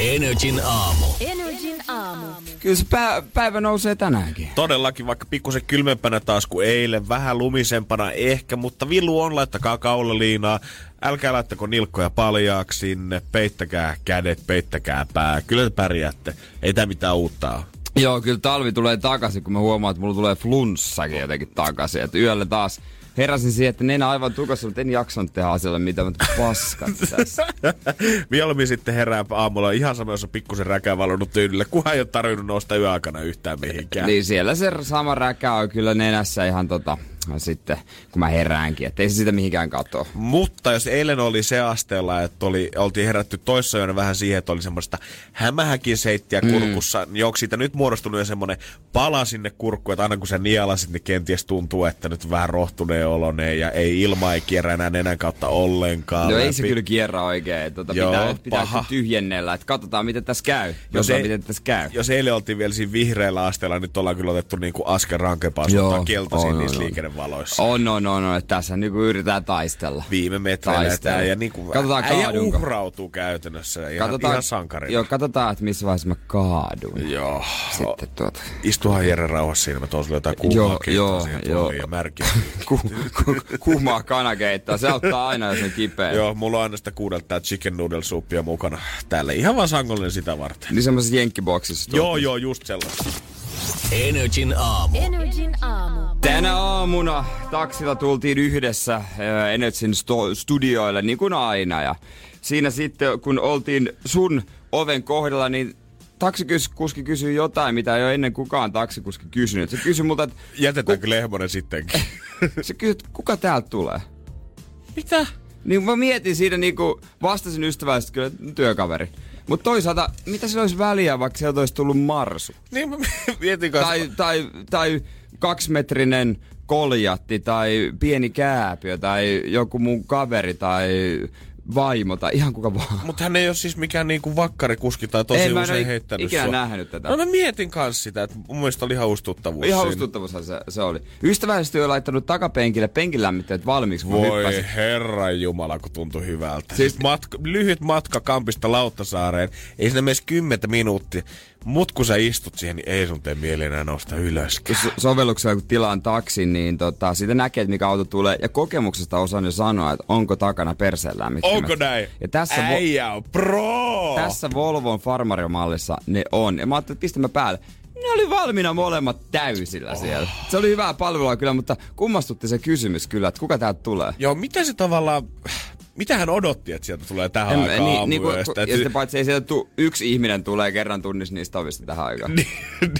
Energin aamu. Energin aamu. Kyllä se pää, päivä nousee tänäänkin. Todellakin, vaikka pikkusen kylmempänä taas kuin eilen, vähän lumisempana ehkä, mutta villu on, laittakaa kaulaliinaa. Älkää laittako nilkkoja paljaaksi sinne, peittäkää kädet, peittäkää pää. Kyllä te pärjäätte. Ei tää mitään uutta ole. Joo, kyllä talvi tulee takaisin, kun mä huomaan, että mulla tulee flunssakin jotenkin takaisin. Että yöllä taas heräsin siihen, että nenä aivan tukassa, mutta en jaksanut tehdä asialle mitä mä paskat tässä. Mieluummin sitten herää aamulla ihan sama, jos on pikkusen räkää valonnut tyynille, kunhan ei ole tarvinnut nousta yöaikana yhtään mihinkään. niin siellä se sama räkä on kyllä nenässä ihan tota, sitten, kun mä heräänkin, että ei se sitä mihinkään katoa. Mutta jos eilen oli se asteella, että oli, oltiin herätty toissa vähän siihen, että oli semmoista hämähäkin seittiä kurkussa, mm. niin onko siitä nyt muodostunut jo semmoinen pala sinne kurkkuun, että aina kun sä nialasit, niin kenties tuntuu, että nyt vähän rohtuneen oloneen ja ei ilma ei kierrä enää nenän kautta ollenkaan. No läpi. ei se kyllä kierrä oikein. Tota, Joo, pitää, pitää paha. tyhjennellä, että katsotaan miten tässä käy. Jos ei- miten tässä käy. Jos eilen oltiin vielä siinä vihreällä asteella, nyt ollaan kyllä otettu niinku askel rankempaa suuntaan keltaisiin niissä liikennevaloissa. On, on, on, on. että Tässä niinku yritetään taistella. Viime metreillä tää, ja niinku Katsotaan äijä kaadunko. uhrautuu käytännössä ihan, ihan sankarina. Joo, katsotaan, että missä vaiheessa mä kaadun. Joo. Sitten tuota. Istuhan Jere rauhassa siinä, mä tuon sulle jotain Joo, kuumaa joo, joo. tuoliin ja märkiä. Ku, ku, kuumaa kanakeittoa. Se auttaa aina, jos on kipeä. joo, mulla on aina sitä kuudelta tää chicken noodle suppia mukana täällä. Ihan vaan sangollinen sitä varten. Niin semmoisessa jenkkiboksissa. Joo, joo, just sellaista. Energin aamu. Energin aamu. Tänä aamuna taksilla tultiin yhdessä äh, Energyn sto- studioille, niin kuin aina. Ja siinä sitten, kun oltiin sun oven kohdalla, niin taksikuski kysyi jotain, mitä ei ole ennen kukaan taksikuski kysynyt. Se kysyi multa, että Jätetäänkö Lehmonen sittenkin? se kysyi, että kuka täältä tulee? Mitä? Niin mä mietin siinä niinku, vastasin ystävällisesti kyllä, että työkaveri. Mutta toisaalta, mitä sillä olisi väliä, vaikka sieltä olisi tullut marsu? Niin mä mietin kanssa. Tai, tai, tai kaksimetrinen koljatti tai pieni kääpiö tai joku mun kaveri tai vaimo tai ihan kuka vaan. Mutta hän ei ole siis mikään niinku vakkarikuski tai tosi Ei, usein heittänyt ikinä sua. nähnyt tätä. No mä mietin kanssa sitä, että mun mielestä oli ihan ustuttavuus Ihan siinä. ustuttavuushan se, se oli. Ystävällisesti on laittanut takapenkille penkin lämmittäjät valmiiksi, Voi herran jumala, kun tuntui hyvältä. Siis- Siis matka, lyhyt matka Kampista Lauttasaareen, ei sinne mene 10 minuuttia. Mut kun sä istut siihen, niin ei sun tee mieli enää nousta ylöskään. So- sovelluksella kun tilaan taksin, niin tota, siitä näkee, että mikä auto tulee. Ja kokemuksesta osaan jo sanoa, että onko takana perseen lämmittämät. Onko näin? Ja tässä, Äijä on pro! tässä Volvon Farmario-mallissa ne on. Ja mä ajattelin, että pistä mä päälle. Ne oli valmiina molemmat täysillä siellä. Se oli hyvää palvelua kyllä, mutta kummastutti se kysymys kyllä, että kuka täältä tulee. Joo, mitä se tavallaan... Mitä hän odotti, että sieltä tulee tähän En- aikaan niin, niin, kun, ja sitten paitsi ei sieltä tuu, yksi ihminen tulee kerran tunnissa niistä ovista tähän aikaan. niin,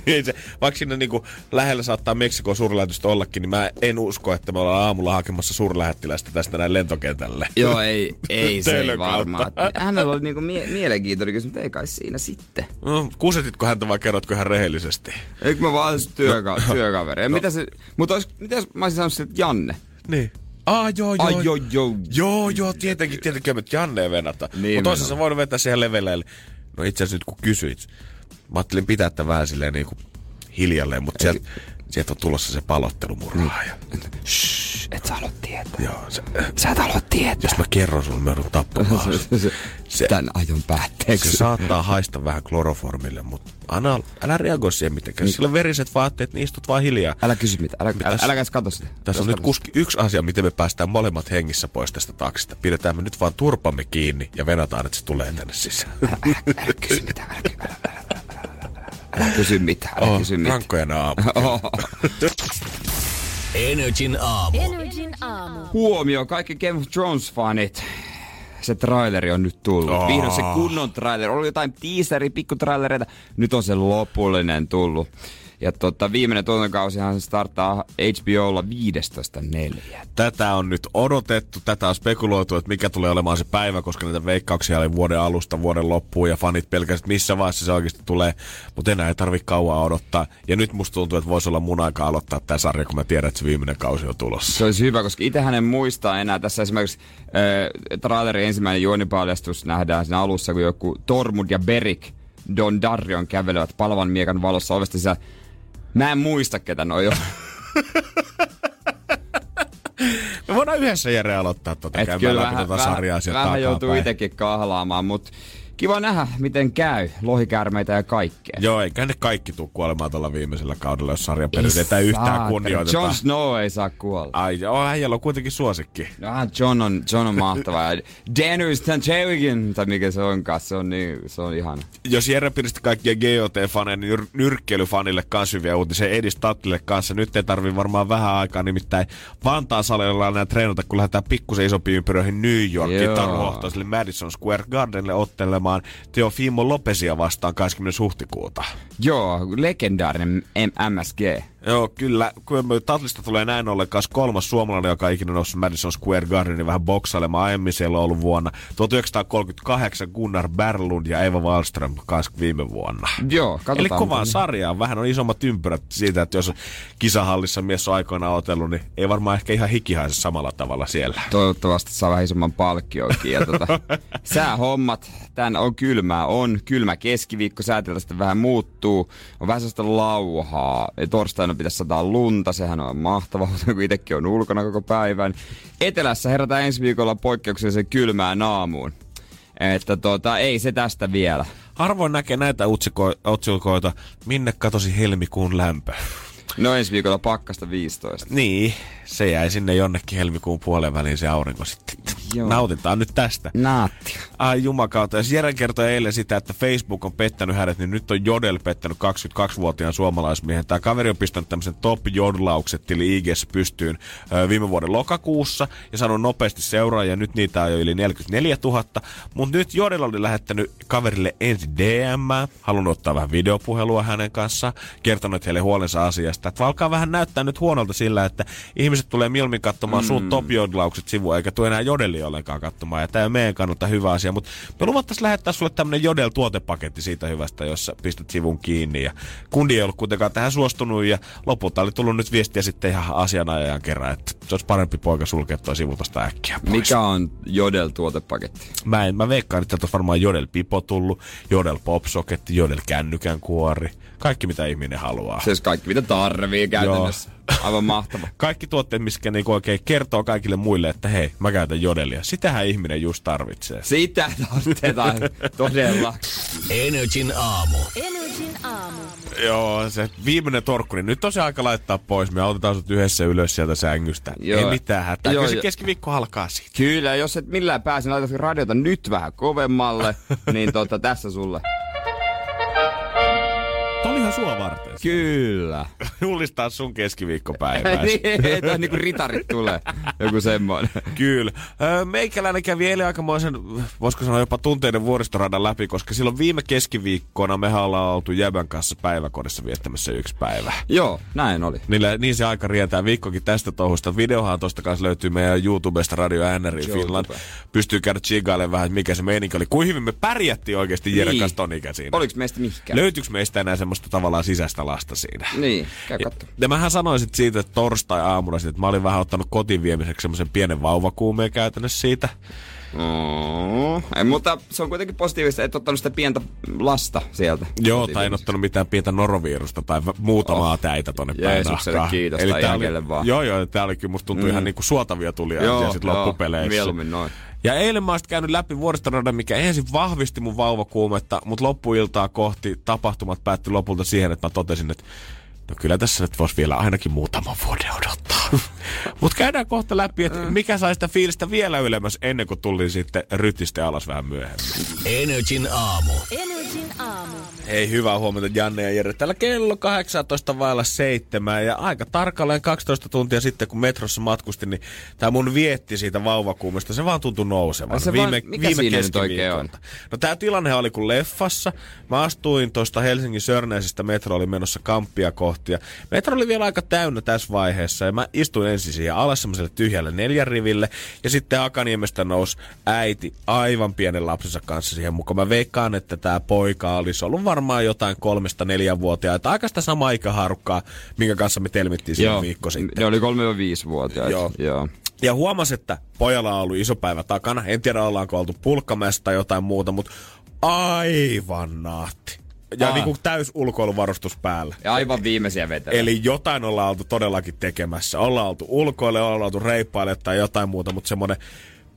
niin se, vaikka sinne niinku lähellä saattaa Meksikon suurlähetystä ollakin, niin mä en usko, että me ollaan aamulla hakemassa suurlähettilästä tästä näin lentokentälle. Joo, ei, ei se ei varmaan. Hänellä oli niinku mie- mielenkiintoinen kysymys, mutta ei kai siinä sitten. No, kusetitko häntä vai kerrotko hän rehellisesti? Eikö mä vaan työka- työkaveri? Ja mitä se, mutta olis, mitä jos mä olisin sanonut että Janne? Niin. Ah, joo, joo. Ai joo, joo. Joo, joo, tietenkin, tietenkin, että Janne venata. Niin Niin Mutta toisaalta voinut vetää siihen leveleille. No itse asiassa nyt kun kysyit, mä ajattelin pitää tämän vähän silleen niinku hiljalleen, mutta sieltä, sieltä on tulossa se palottelumurhaaja. Shh, et sä halua tietää. Joo, se, Sä et halua tietää. jos mä kerron sulle, mä joudun tappamaan. sut. Se- Tän ajon päätteeksi. Se saattaa haista vähän kloroformille, mutta anna, älä reagoi siihen mitenkään. Jos sillä on veriset vaatteet, niin istut vaan hiljaa. Älä kysy mitä, älä, älä, Älä- älä katso sitä. Tässä on nyt kuski, yksi asia, miten me päästään molemmat hengissä pois tästä taksista. Pidetään me nyt vaan turpamme kiinni ja venataan, että se tulee tänne sisään. Älä kysy mitä, älä, älä, älä, älä, älä, kysy mitä, älä Oh, kysy mitä. rankkoja aamu. Oh. Energin aamu. Energin aamu. Huomio, kaikki Game of Thrones-fanit. Se traileri on nyt tullut. Oh. Oh. Vihdoin se kunnon traileri. Oli jotain teaseri, pikkutrailereita. Nyt on se lopullinen tullut. Ja tota, viimeinen tuotantokausihan starttaa HBOlla 15.4. Tätä on nyt odotettu, tätä on spekuloitu, että mikä tulee olemaan se päivä, koska näitä veikkauksia oli vuoden alusta, vuoden loppuun ja fanit pelkästään, missä vaiheessa se oikeasti tulee. Mutta enää ei tarvitse kauan odottaa. Ja nyt musta tuntuu, että voisi olla mun aika aloittaa tämä sarja, kun mä tiedän, että se viimeinen kausi on tulossa. Se olisi hyvä, koska itse hänen muistaa enää tässä esimerkiksi äh, trailerin ensimmäinen juonipaljastus nähdään siinä alussa, kun joku Tormund ja Berik Don Darion kävelevät palavan miekan valossa ovesta sisään. Mä en muista, ketä noi on. Me voidaan yhdessä Jere aloittaa tota, käymään läpi tota sarjaa sieltä vähän joutuu itsekin kahlaamaan, mutta kiva nähdä, miten käy. Lohikäärmeitä ja kaikkea. Joo, eikä ne kaikki tuu kuolemaan tuolla viimeisellä kaudella, jos sarjan perinteitä ei yhtään kunnioiteta. Jon Snow ei saa kuolla. Ai joo, äijällä on kuitenkin suosikki. Ah, John on, John on mahtava. Daenerys Targaryen, tai mikä se onkaan, se on, niin, se on ihana. Jos Jere piristi kaikkia GOT-faneja, niin nyr- nyrkkeilyfanille kanssa hyviä uutisia. Edis Tatlille kanssa. Nyt ei tarvi varmaan vähän aikaa, nimittäin Vantaan salilla on treenata, kun lähdetään pikkusen isompiin ympyröihin New Yorkiin Joo. taruhohtoiselle Madison Square Gardenille ottelemaan Teofimo Lopesia vastaan 20. huhtikuuta. Joo, legendaarinen MSG. Joo, kyllä. Kun Tatlista tulee näin ollen kanssa kolmas suomalainen, joka on ikinä noussut Madison Square Gardenin vähän boksailemaan. Aiemmin siellä on ollut vuonna 1938 Gunnar Berlund ja Eva Wallström kanssa viime vuonna. Joo, katsotaan. Eli kovaa miten- sarjaa. Vähän on isommat ympyrät siitä, että jos kisahallissa mies on aikoinaan otellut, niin ei varmaan ehkä ihan hikihaise samalla tavalla siellä. Toivottavasti saa vähän isomman palkkiokin. Ja tota, säähommat, tän on kylmää, on kylmä keskiviikko, sääteltä sitten vähän muuttuu, on vähän sellaista lauhaa. Ja torstaina pitäisi sataa lunta, sehän on mahtavaa, kun itsekin on ulkona koko päivän. Etelässä herätään ensi viikolla poikkeuksellisen kylmään aamuun. Että tota, ei se tästä vielä. Harvoin näkee näitä otsiko- otsikoita, minne katosi helmikuun lämpö. No ensi viikolla pakkasta 15. Niin, se jäi sinne jonnekin helmikuun puolen väliin se aurinko sitten. Joo. Nautitaan nyt tästä. Naatti. Ai jumakautta. Jos Jere kertoi eilen sitä, että Facebook on pettänyt hänet, niin nyt on Jodel pettänyt 22-vuotiaan suomalaismiehen. Tämä kaveri on pistänyt tämmöisen top jodlaukset tili IGS pystyyn viime vuoden lokakuussa ja sanonut nopeasti seuraajia. Nyt niitä on jo yli 44 000. Mutta nyt Jodel oli lähettänyt kaverille ensi DM, halunnut ottaa vähän videopuhelua hänen kanssaan, kertonut heille huolensa asiasta. Että alkaa vähän näyttää nyt huonolta sillä, että ihmiset tulee mieluummin katsomaan mm. sun top jodlaukset sivua, eikä tule enää Jodelia ollenkaan katsomaan. Ja tämä on meidän kannalta hyvä asia, mutta me luvattaisiin lähettää sulle tämmönen Jodel-tuotepaketti siitä hyvästä, jossa pistät sivun kiinni. Ja kundi ei ollut kuitenkaan tähän suostunut ja lopulta oli tullut nyt viestiä sitten ihan asianajajan kerran, että se olisi parempi poika sulkea toi sivu tosta äkkiä pois. Mikä on Jodel-tuotepaketti? Mä, en, mä veikkaan, että on varmaan Jodel Pipo tullut, Jodel Popsoketti, Jodel Kännykän kuori. Kaikki mitä ihminen haluaa. Se olisi kaikki, mitä tarvii käytännössä. Aivan mahtava. Kaikki tuotteet, miskä niinku oikein kertoo kaikille muille, että hei, mä käytän jodelia. Sitähän ihminen just tarvitsee. Sitä tarvitaan todella. Energin aamu. Energin aamu. Joo, se viimeinen torkku, niin nyt on se aika laittaa pois. Me autetaan sut yhdessä ylös sieltä sängystä. Joo. Ei mitään hätää. Joo, Kyllä se keskiviikko alkaa siitä. Kyllä, jos et millään pääse, niin laitat radiota nyt vähän kovemmalle, niin tota, tässä sulle. Tämä oli ihan sua varten. Kyllä. Julistaa sun keskiviikkopäivää. niin, tai niinku ritarit tulee. Joku semmoinen. Kyllä. Meikäläinen kävi eilen aikamoisen, voisiko sanoa jopa tunteiden vuoristoradan läpi, koska silloin viime keskiviikkona mehän ollaan oltu Jäbän kanssa päiväkodissa viettämässä yksi päivä. Joo, näin oli. Niillä, niin se aika rientää viikkokin tästä touhusta. Videohan tuosta kanssa löytyy meidän YouTubesta Radio NRI Finland. Pystyy käydä chigailemaan vähän, mikä se meininki oli. Kuin hyvin me pärjättiin oikeasti Jeren Niin. kanssa ton ikäisiin. Oliko meistä mihinkään? Löytyykö meistä enää semmoista tavallaan sisäistä lasta siinä? Niin, käy Ja, katso. ja mähän sanoin sit siitä, että torstai-aamuna sit, että mä olin vähän ottanut kotiin viemiseksi semmoisen pienen vauvakuumeen käytännössä siitä. Oh, ei, mutta se on kuitenkin positiivista, että ottanut sitä pientä lasta sieltä. Joo, tai en ottanut mitään pientä norovirusta tai muutamaa oh. täitä tonne päin nahkaan. kiitos, tai tää oli, vaan. Joo, joo, tää oli kyllä, musta tuntui mm. ihan niinku suotavia tuli ja sit loppupeleissä. mieluummin noin. Ja eilen mä oon käynyt läpi vuoristoradan, mikä ensin vahvisti mun vauvakuumetta, mutta loppuiltaa kohti tapahtumat päättyi lopulta siihen, että mä totesin, että no kyllä tässä nyt voisi vielä ainakin muutaman vuoden odottaa. mutta käydään kohta läpi, että mikä sai sitä fiilistä vielä ylemmäs ennen kuin tuli sitten rytistä alas vähän myöhemmin. Energin aamu. Energin aamu. Hei, hyvää huomenta Janne ja Jere. Täällä kello 18 vailla seitsemän ja aika tarkalleen 12 tuntia sitten, kun metrossa matkustin, niin tämä mun vietti siitä vauvakuumesta, se vaan tuntui nousevan. Se vaan- mikä siinä nyt oikein on? No tää tilanne oli kuin leffassa. Mä astuin tuosta Helsingin Sörnäisestä metro oli menossa kamppia kohti ja metro oli vielä aika täynnä tässä vaiheessa ja mä istuin ensin siihen alas semmoiselle tyhjälle neljäriville ja sitten Akaniemestä nousi äiti aivan pienen lapsensa kanssa siihen mukaan. Mä veikkaan, että tämä poika olisi ollut varmaan jotain kolmesta neljänvuotiaita. Aika sitä samaa ikäharukkaa, minkä kanssa me telmittiin siinä viikko sitten. Ne oli 3-5-vuotiaat. Joo. Joo. Ja huomasi, että pojalla on ollut iso päivä takana. En tiedä, ollaanko oltu pulkkamäessä tai jotain muuta, mutta aivan naatti. Ja Aa. niin kuin täys ulkoiluvarustus päällä. Ja aivan viimeisiä vetä. Eli jotain ollaan oltu todellakin tekemässä. Ollaan oltu ulkoille, ollaan oltu reippaille tai jotain muuta, mutta semmoinen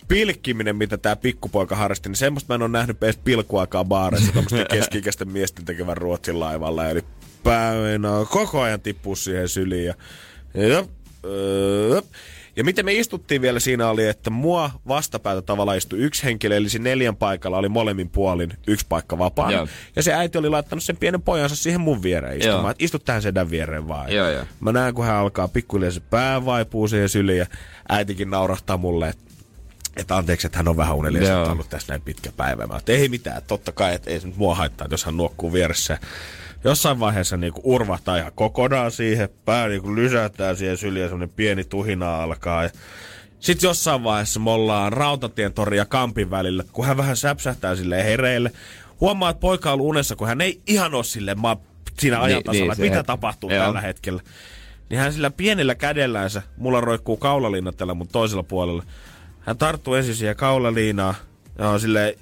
pilkkiminen, mitä tämä pikkupoika harrasti, niin semmoista mä en ole nähnyt edes pilkuaikaa baareissa, keski-ikäisten miesten tekevän Ruotsin laivalla. Eli päivänä koko ajan tippuu siihen syliin. Ja, ja, öö, ja miten me istuttiin vielä siinä oli, että mua vastapäätä tavallaan istui yksi henkilö, eli siinä neljän paikalla oli molemmin puolin yksi paikka vapaana. Joo. Ja se äiti oli laittanut sen pienen pojansa siihen mun viereen istumaan. Että istu tähän sedän viereen vaan. Joo, joo. Mä näen, kun hän alkaa pikkuhiljaa se pää vaipuu siihen syliin ja äitikin naurahtaa mulle, että että anteeksi, että hän on vähän unelias, että on ollut tässä näin pitkä päivä. Mä että ei mitään, että totta kai, että ei se nyt mua haittaa, että jos hän nuokkuu vieressä. Jossain vaiheessa niinku urvahtaa ihan kokonaan siihen, pää niinku lysätään siihen syliin ja semmonen pieni tuhina alkaa. Ja sitten jossain vaiheessa me ollaan Rautatien tori ja Kampin välillä, kun hän vähän säpsähtää sille hereille. Huomaa, että poika on ollut unessa, kun hän ei ihan ole silleen ma- siinä Niin, ajantasalla, niin, että se mitä hetki. tapahtuu Joo. tällä hetkellä. Niin hän sillä pienellä kädellänsä, mulla roikkuu kaulaliinat tällä mun toisella puolella. Hän tarttuu ensin siihen kaulaliinaan ja on silleen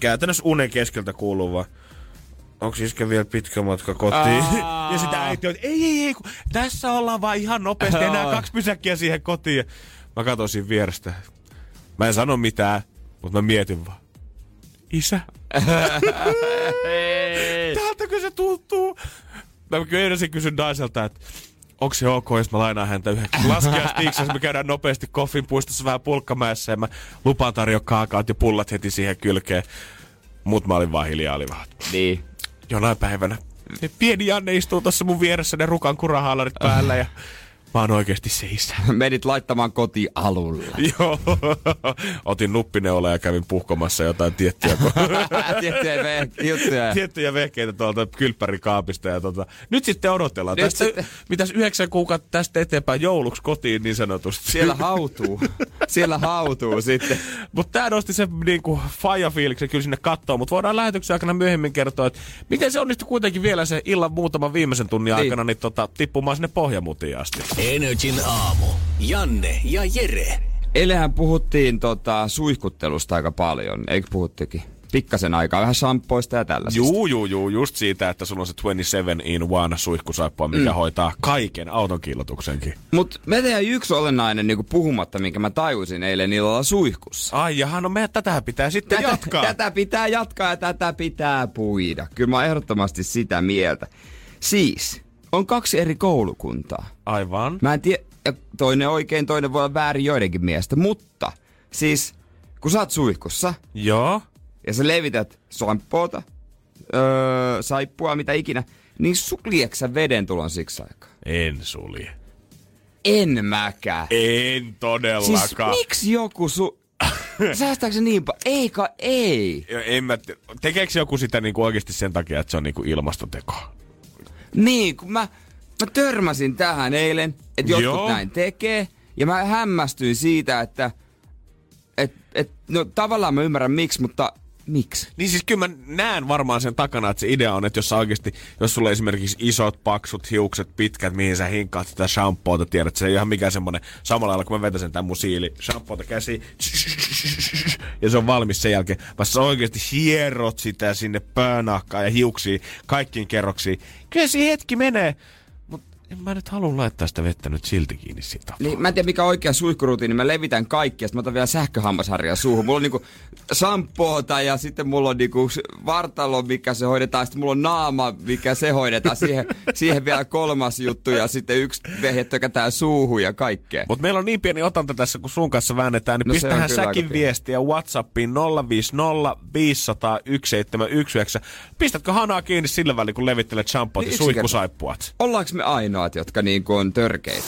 käytännössä unen keskeltä kuuluu vaan. Onko iskä vielä pitkä matka kotiin? Aa. ja sitä äiti on, ei, ei, ei, kun tässä ollaan vaan ihan nopeasti, enää kaksi pysäkkiä siihen kotiin. Mä katsoin siinä vierestä. Mä en sano mitään, mutta mä mietin vaan. Isä, täältäkö se tuntuu? Mä kyllä ensin kysyn naiselta, että onko se ok, jos mä lainaan häntä yhdeksi laskiastiiksi, jos me käydään nopeasti koffin puistossa vähän pulkkamäessä ja mä lupaan tarjoa kaakaat ja pullat heti siihen kylkeen. Mut mä olin vaan hiljaa, oli vaan, Niin. jonain päivänä. Se pieni Janne istuu tuossa mun vieressä, ne rukan kurahaalarit päällä ja mä oon oikeesti se isä. Menit laittamaan koti alulle. Joo. Otin nuppineulla ja kävin puhkomassa jotain tiettyjä, Tiettyjä ve- juttuja. tiettyjä vehkeitä tuolta kylppärikaapista. Ja tota, nyt sitten odotellaan. Nyt tästä, sitten- Mitäs yhdeksän kuukautta tästä eteenpäin jouluksi kotiin niin sanotusti. Siellä hautuu. Siellä hautuu sitten. Mutta tämä nosti se niinku faija-fiiliksen kyllä sinne kattoon, mutta voidaan lähetyksen aikana myöhemmin kertoa, että miten se onnistui kuitenkin vielä se illan muutaman viimeisen tunnin Niin. aikana niin tota, tippumaan sinne pohjamutiin asti. Energin aamu. Janne ja Jere. Eilenhän puhuttiin tota, suihkuttelusta aika paljon, eikö puhuttikin? Pikkasen aikaa, vähän shampoista ja tällaisista. Juu, juu, juu, just siitä, että sulla on se 27 in 1 suihkusaippua, mikä mm. hoitaa kaiken auton kiillotuksenkin. Mut me tehdään yksi olennainen niin puhumatta, minkä mä tajusin eilen illalla suihkussa. Ai jaha, no me tätä pitää sitten Tätä, jatkaa. tätä pitää jatkaa ja tätä pitää puida. Kyllä mä oon ehdottomasti sitä mieltä. Siis, on kaksi eri koulukuntaa. Aivan. Mä en tiedä, toinen oikein, toinen voi olla väärin joidenkin mielestä, mutta siis, kun sä oot suihkussa Joo. ja sä levität shampoota, öö, saippua, mitä ikinä, niin suljeeko sä veden tulon siksi aikaa? En sulje. En mäkään. En Siis todellakaan. miksi joku su... Säästääkö se niin paljon? Eikä ei. En mä, te- tekeekö joku sitä niinku oikeasti sen takia, että se on niinku ilmastoteko? Niin, kun mä, mä törmäsin tähän eilen, että jotkut Joo. näin tekee. Ja mä hämmästyin siitä, että et, et, no tavallaan mä ymmärrän miksi, mutta miksi? Niin siis kyllä mä näen varmaan sen takana, että se idea on, että jos oikeasti, jos sulla esimerkiksi isot, paksut hiukset, pitkät, mihin sä hinkkaat sitä shampoota, tiedät, se ei ihan mikään semmonen, samalla lailla kun mä vetäsen tämän mun siili, shampoota käsi, ja se on valmis sen jälkeen, vaan sä oikeasti hierot sitä sinne päänahkaan ja hiuksiin, kaikkiin kerroksiin. Kyllä se hetki menee, en mä nyt halua laittaa sitä vettä nyt silti kiinni siitä. Niin, mä en tiedä mikä on oikea suihkurutiini, mä levitän kaikki ja sitten mä otan vielä sähköhammasharjaa suuhun. Mulla on niinku shampoota ja sitten mulla on niinku vartalo, mikä se hoidetaan, sitten mulla on naama, mikä se hoidetaan. Siihen, siihen vielä kolmas juttu ja sitten yksi vehje tökätään suuhun ja kaikkea. Mutta meillä on niin pieni otanta tässä, kun sun kanssa väännetään, niin No pistähän säkin viestiä Whatsappiin 050 500 1719. Pistätkö hanaa kiinni sillä välin, kun levittelet shampoot Niin ja yksinkertaisesti. suihkusaippuat? Ollaanko me ainoat, jotka niinku on törkeitä?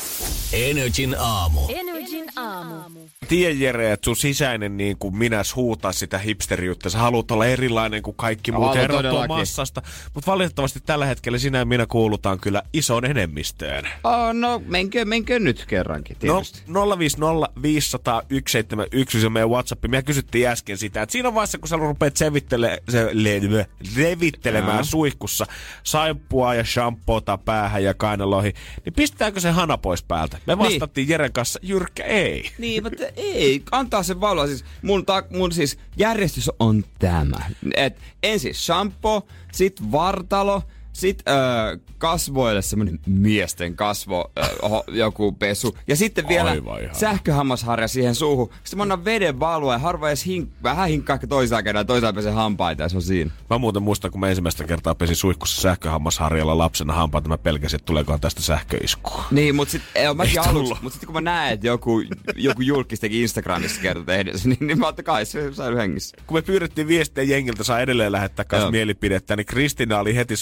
Energin aamu. Energin aamu. Tiedä Jere, että sun sisäinen niin kuin minäs huutaa sitä hipsteriyttä. Sä haluat olla erilainen kuin kaikki muut erottua massasta. Mutta valitettavasti tällä hetkellä sinä ja minä kuulutaan kyllä isoon enemmistöön. Oh, no, menkö, menkö nyt kerrankin, No, tietysti. 050 500 171 se on meidän Whatsapp. Me kysyttiin äsken sitä, että siinä vaiheessa, kun sä rupeat sevittele, se, le, levittelemään Jaa. suihkussa saippua ja shampoota päähän ja kainaloihin, niin pistetäänkö se hana pois päältä? Me vastattiin Jeren kanssa, jyrkkä ei. Niin, mutta ei, antaa sen valua. Siis mun, ta, mun siis järjestys on tämä. Et ensin shampoo, sit vartalo, sit öö, kasvoille semmonen miesten kasvo, ho, joku pesu. Ja sitten vielä Aivan sähköhammasharja siihen suuhun. Sitten mä annan veden valua ja harva edes hink, vähän hinkkaa ehkä toisaan kerran, toisaan pesee hampaita ja se on siinä. Mä muuten muistan, kun mä ensimmäistä kertaa pesin suihkussa sähköhammasharjalla lapsena hampaita, mä pelkäsin, että tuleekohan tästä sähköiskua. Niin, mutta sitten mäkin Ei aluksi, mutta sitten kun mä näen, että joku, joku julkis teki Instagramissa kerta tehdessä, niin, niin mä ajattelin, kai se säily hengissä. kun me pyydettiin viestiä jengiltä, saa edelleen lähettää kanssa mielipidettä, niin Kristina oli heti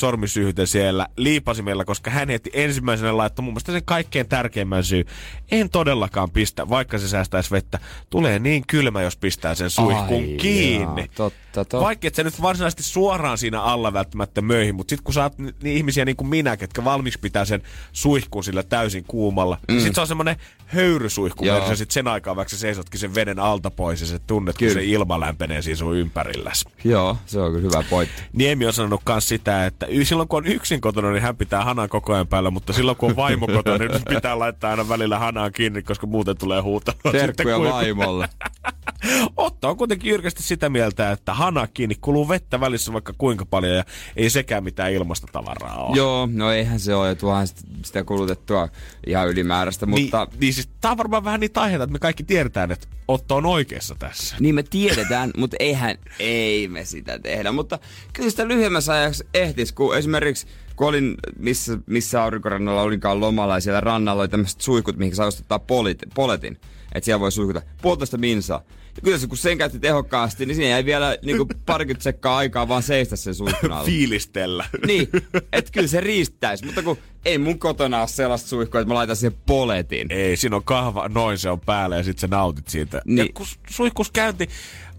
sormisyyhten siellä liipasimella, koska hän heti ensimmäisenä laittoi mun mielestä sen kaikkein tärkeimmän syy. En todellakaan pistä, vaikka se säästäisi vettä. Tulee niin kylmä, jos pistää sen suihkun Ai kiinni. jaa, totta, totta. Vaikka et sä nyt varsinaisesti suoraan siinä alla välttämättä möihin, mutta sit kun sä oot ni- niin ihmisiä niin kuin minä, ketkä valmiiksi pitää sen suihkun sillä täysin kuumalla, mm. niin sit se on semmonen höyrysuihku, Joo. ja sit sen aikaa vaikka sä seisotkin sen veden alta pois ja sä tunnet, Kyllä. kun se ilma lämpenee siinä sun ympärilläs. Joo, se on kyllä hyvä pointti. Niemi on sanonut myös sitä, että silloin kun on yksin kotona, niin hän pitää hanan koko ajan päällä, mutta silloin kun on vaimo kotona, niin pitää laittaa aina välillä hanaa kiinni, koska muuten tulee huutama. Terkkuja vaimolle. Otto on kuitenkin jyrkästi sitä mieltä, että hana kiinni kuluu vettä välissä vaikka kuinka paljon ja ei sekään mitään ilmasta tavaraa ole. Joo, no eihän se ole, tuohan sit- sitä kulutettua ihan ylimääräistä, mutta... Niin, niin siis tää on varmaan vähän niitä aiheita, että me kaikki tiedetään, että Otto on oikeassa tässä. Niin me tiedetään, mutta eihän, ei me sitä tehdä. Mutta kyllä sitä lyhyemmässä ajaksi ehtis, kun esimerkiksi kun olin missä, missä aurinkorannalla olinkaan lomalla ja siellä rannalla oli tämmöiset suihkut, mihin saa ostaa polit, poletin. Että siellä voi suihkuta puolitoista minsaa. Kyllä se, kun sen käytti tehokkaasti, niin siinä jäi vielä niinku parikymmentä sekkaa aikaa vaan seistä sen suihkun alla. Fiilistellä. Niin, että kyllä se riittäisi, mutta kun ei mun kotona ole sellaista suihkua, että mä laitan siihen poletin. Ei, siinä on kahva, noin se on päällä ja sit sä nautit siitä. Niin. Ja kun suihkus käynti,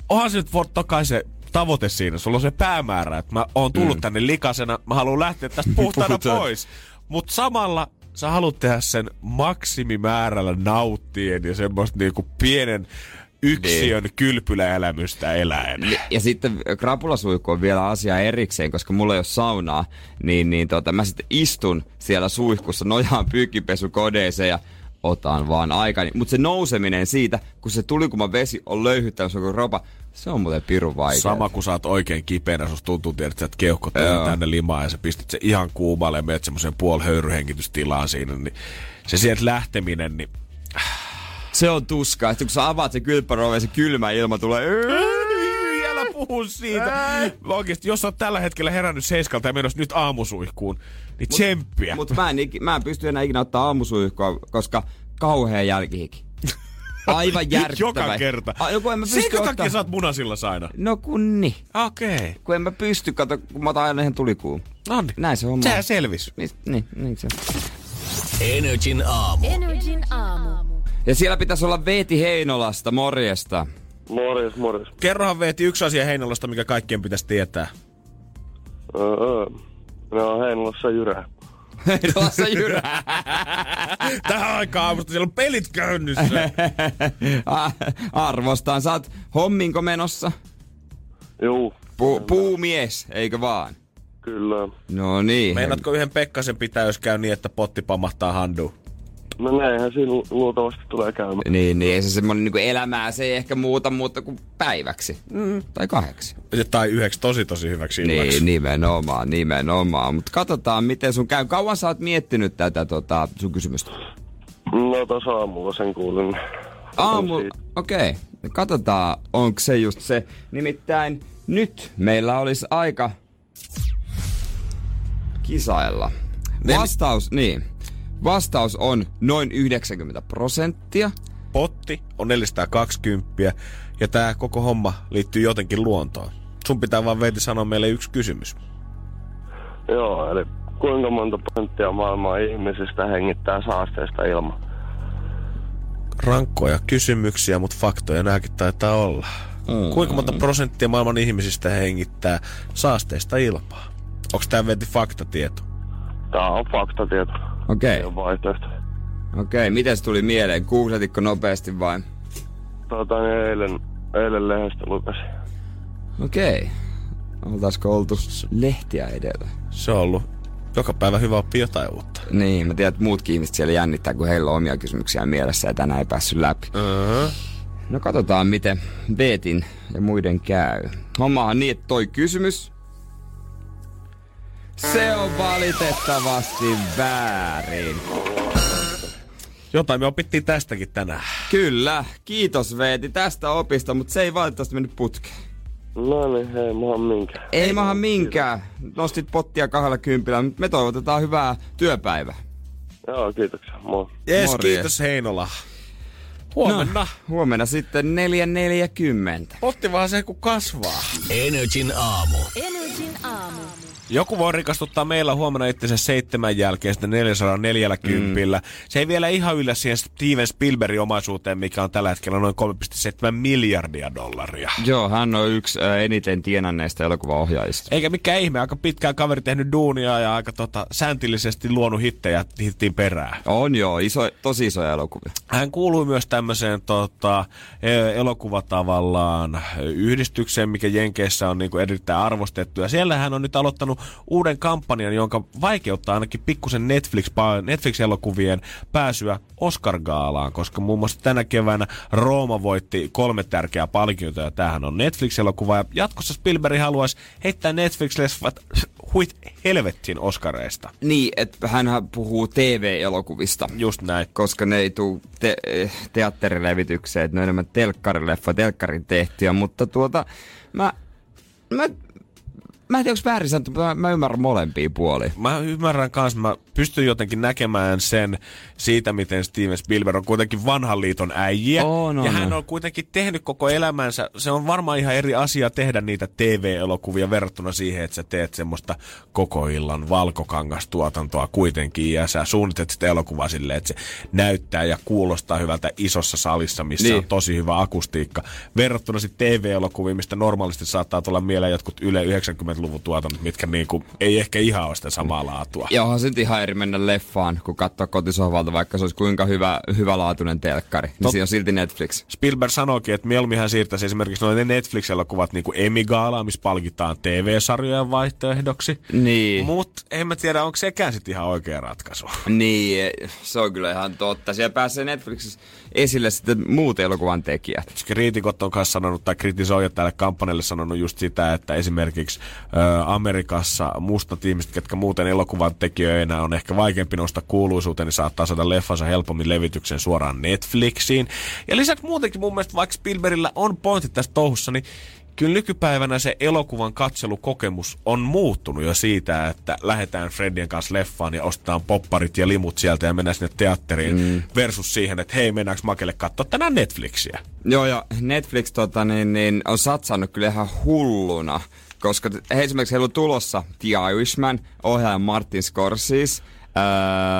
onhan se nyt tokai se tavoite siinä. Sulla on se päämäärä, että mä oon tullut mm. tänne likasena, mä haluan lähteä tästä puhtaana Puhtaan. pois. Mutta samalla sä haluat tehdä sen maksimimäärällä nauttien ja semmoista niinku pienen yksilön niin. kylpyläelämystä eläen. Ja sitten krapulasuihku on vielä asia erikseen, koska mulla ei ole saunaa, niin, niin tota, mä sitten istun siellä suihkussa, nojaan pyykkipesukodeeseen ja otan vaan aikani. Mutta se nouseminen siitä, kun se tulikuma vesi on löyhyttänyt sun ropa, se on muuten pirun vaikea. Sama kun sä oot oikein kipeänä, sus tuntuu tiedät, että keuhkot on tänne limaa ja sä pistät se ihan kuumalle ja menet semmoiseen puolhöyryhengitystilaan siinä, niin se sieltä lähteminen, niin Se on tuskaa, että kun sä avaat se kylppärove ja se kylmä ilma tulee. Ei, älä puhu siitä. Oikeesti, jos sä oot tällä hetkellä herännyt seiskalta ja menossa nyt aamusuihkuun, niin tsemppiä. Mutta mä, en, mä en pysty enää ikinä ottaa aamusuihkua, koska kauhea jälkihiki. Aivan järkyttävä. Joka kerta. A, no en mä pysty Senkö ottaa... takia sä oot munasilla aina? No kun niin. Okei. Okay. Kun en mä pysty, kato, kun mä otan aina ihan tulikuun. No niin. Näin se on. Sehän selvis. Niin, niin, niin se. Energin aamu. Energin aamu. Ja siellä pitäisi olla Veeti Heinolasta, morjesta. Morjes, morjes. Kerrohan Veeti yksi asia Heinolasta, mikä kaikkien pitäisi tietää. Öö, on Heinolassa Jyrä. Heinolassa Jyrä. Tähän aikaan aamusta siellä on pelit käynnissä. A- Arvostan. Sä oot homminko menossa? Juu, Pu- puumies, eikö vaan? kyllä. No niin. Meinaatko yhden Pekkasen pitää, jos käy niin, että potti pamahtaa handuun? No näinhän siinä lu- luultavasti tulee käymään. Niin, niin ei se semmonen niinku elämää, se ei ehkä muuta muuta kuin päiväksi. Mm. Tai kahdeksi. Tai yhdeksi tosi tosi hyväksi illaksi. Niin, nimenomaan, nimenomaan. Mutta katsotaan, miten sun käy. Kauan sä oot miettinyt tätä tota, sun kysymystä? No tuossa aamulla sen kuulin. Aamu, okei. Okay. Katsotaan, onko se just se. Nimittäin nyt meillä olisi aika kisailla. Vastaus, niin. Vastaus on noin 90 prosenttia. Potti on 420 ja tämä koko homma liittyy jotenkin luontoon. Sun pitää vaan Veeti sanoa meille yksi kysymys. Joo, eli kuinka monta prosenttia maailman ihmisistä hengittää saasteesta ilman? Rankkoja kysymyksiä, mutta faktoja nämäkin taitaa olla. Mm. Kuinka monta prosenttia maailman ihmisistä hengittää saasteista ilmaa? Onko tämä Veeti faktatieto? Tää on faktatieto. Okei, Ei ole vaihtoehto. okei. Miten se tuli mieleen? Googletitko nopeasti vai? Tota, niin eilen, eilen lehdestä lukasin. Okei. Oltaisiko oltu lehtiä edellä? Se on ollut joka päivä hyvä oppia jotain uutta. Niin, mä tiedän, että muutkin ihmiset siellä jännittää, kun heillä on omia kysymyksiä mielessä ja tänään ei päässyt läpi. Uh-huh. No katsotaan, miten Beetin ja muiden käy. Hommahan on niin, että toi kysymys... Se on valitettavasti väärin. Jotain me opittiin tästäkin tänään. Kyllä, kiitos Veeti tästä opista, mutta se ei valitettavasti mennyt putkeen. No niin, hei, mä oon minkä. Ei mahan minkään. Nostit pottia kahdella kympillä, mutta me toivotetaan hyvää työpäivää. Joo, kiitoksia. Moi. Morjes. kiitos Heinola. Huomenna. No. Huomenna sitten 4.40. Potti vaan se, kun kasvaa. Energin aamu. Energin aamu. Joku voi rikastuttaa meillä huomenna itsensä seitsemän jälkeen sitten 440. Mm. Se ei vielä ihan yllä siihen Steven Spielbergin omaisuuteen, mikä on tällä hetkellä noin 3,7 miljardia dollaria. Joo, hän on yksi äh, eniten tienanneista elokuvaohjaajista. Eikä mikään ihme, aika pitkään kaveri tehnyt duunia ja aika tota, sääntillisesti luonut hittejä hittiin perään. On joo, iso, tosi isoja elokuvia. Hän kuului myös tämmöiseen tota, e- elokuvatavallaan yhdistykseen, mikä Jenkeissä on niinku erittäin arvostettu. Ja siellä hän on nyt aloittanut uuden kampanjan, jonka vaikeuttaa ainakin pikkusen Netflix, Netflix-elokuvien pääsyä Oscar-gaalaan, koska muun muassa tänä keväänä Rooma voitti kolme tärkeää palkintoa, ja tämähän on Netflix-elokuva. Ja jatkossa Spielberg haluaisi heittää Netflix-leffat huit helvettiin Oscareista. Niin, että hän puhuu TV-elokuvista. Just näin. Koska ne ei tule te- teatterilevitykseen, että ne on enemmän telkkarileffa, telkkarin tehtyjä, mutta tuota, mä, mä, mä en tiedä, onko väärin sanottu, mä, mä ymmärrän molempia puolia. Mä ymmärrän kanssa, mä pystyn jotenkin näkemään sen siitä, miten Steven Spielberg on kuitenkin vanhan liiton äijä. On, on, ja hän on. on kuitenkin tehnyt koko elämänsä. Se on varmaan ihan eri asia tehdä niitä TV-elokuvia verrattuna siihen, että sä teet semmoista koko illan valkokangastuotantoa kuitenkin. Ja sä suunnittelet sitä elokuvaa silleen, että se näyttää ja kuulostaa hyvältä isossa salissa, missä Niin. on tosi hyvä akustiikka. Verrattuna sitten TV-elokuviin, mistä normaalisti saattaa tulla mieleen jotkut Yle 90-luvun tuotannot, mitkä niinku ei ehkä ihan ole sitä samaa laatua. Ja onhan se ihan eri mennä leffaan, kun katsoa kotisohvalta, vaikka se olisi kuinka hyvä, hyvälaatuinen telkkari. Niin Tot- siinä on silti Netflix. Spielberg sanoikin, että mieluummin hän siirtäisi esimerkiksi noin Netflix-elokuvat niin kuin Emmy-gaalaa, missä palkitaan TV-sarjojen vaihtoehdoksi. Niin. Mutta en mä tiedä, onko sekään sitten ihan oikea ratkaisu. Niin, se on kyllä ihan totta. Siellä pääsee Netflixissä esille sitten muut elokuvan tekijät. Kriitikot on kanssa sanonut, tai kritisoijat tälle kampanjalle sanonut just sitä, että esimerkiksi ö, Amerikassa mustat ihmiset, ketkä muuten elokuvan tekijöinä on ehkä vaikeampi nostaa kuuluisuuteen, niin saattaa saada leffansa helpommin levityksen suoraan Netflixiin. Ja lisäksi muutenkin mun mielestä, vaikka Spielbergillä on pointti tässä touhussa, niin kyllä nykypäivänä se elokuvan katselukokemus on muuttunut jo siitä, että lähdetään Fredien kanssa leffaan ja ostetaan popparit ja limut sieltä ja mennään sinne teatteriin mm. versus siihen, että hei, mennäänkö Makelle katsoa tänään Netflixiä. Joo, ja Netflix tota, niin, niin, on satsannut kyllä ihan hulluna. Koska he esimerkiksi heillä on tulossa The Irishman, ohjaaja Martin Scorsese.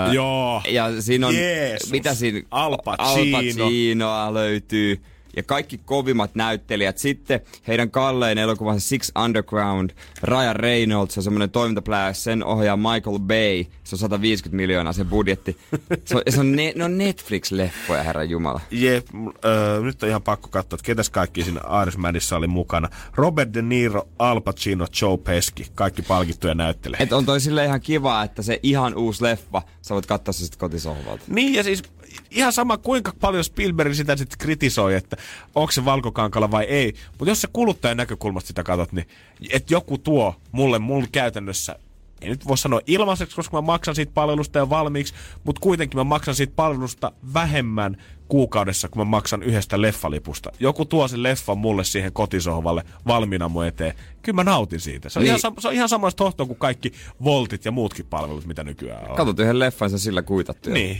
Öö, Joo. Ja siinä on, Jeesus. mitä siinä, Al Pacino. Al Pacinoa löytyy. Ja kaikki kovimmat näyttelijät. Sitten heidän kallein elokuvansa Six Underground, Ryan Reynolds, se on semmoinen toimintapläjä, sen ohjaa Michael Bay. Se on 150 miljoonaa se budjetti. Se on, se on, ne, ne on Netflix-leffoja, herra Jumala. Jep, öö, nyt on ihan pakko katsoa, että ketäs kaikki siinä Irishmanissa oli mukana. Robert De Niro, Al Pacino, Joe Pesci, kaikki palkittuja näyttelijät. Et on toi sille ihan kiva, että se ihan uusi leffa, sä voit katsoa se sitten kotisohvalta. Niin ja siis ihan sama kuinka paljon Spielberg sitä sitten kritisoi, että onko se valkokankalla vai ei. Mutta jos sä kuluttajan näkökulmasta sitä katsot, niin että joku tuo mulle, mulle käytännössä ei nyt voi sanoa ilmaiseksi, koska mä maksan siitä palvelusta jo valmiiksi, mutta kuitenkin mä maksan siitä palvelusta vähemmän kuukaudessa, kun mä maksan yhdestä leffalipusta. Joku tuo sen leffan mulle siihen kotisohvalle valmiina mun eteen. Kyllä mä nautin siitä. Se on, Niin. ihan, se on ihan samasta tohtoa kuin kaikki Voltit ja muutkin palvelut, mitä nykyään on. Katsot yhden leffan, se sillä kuitattu. jo. Niin.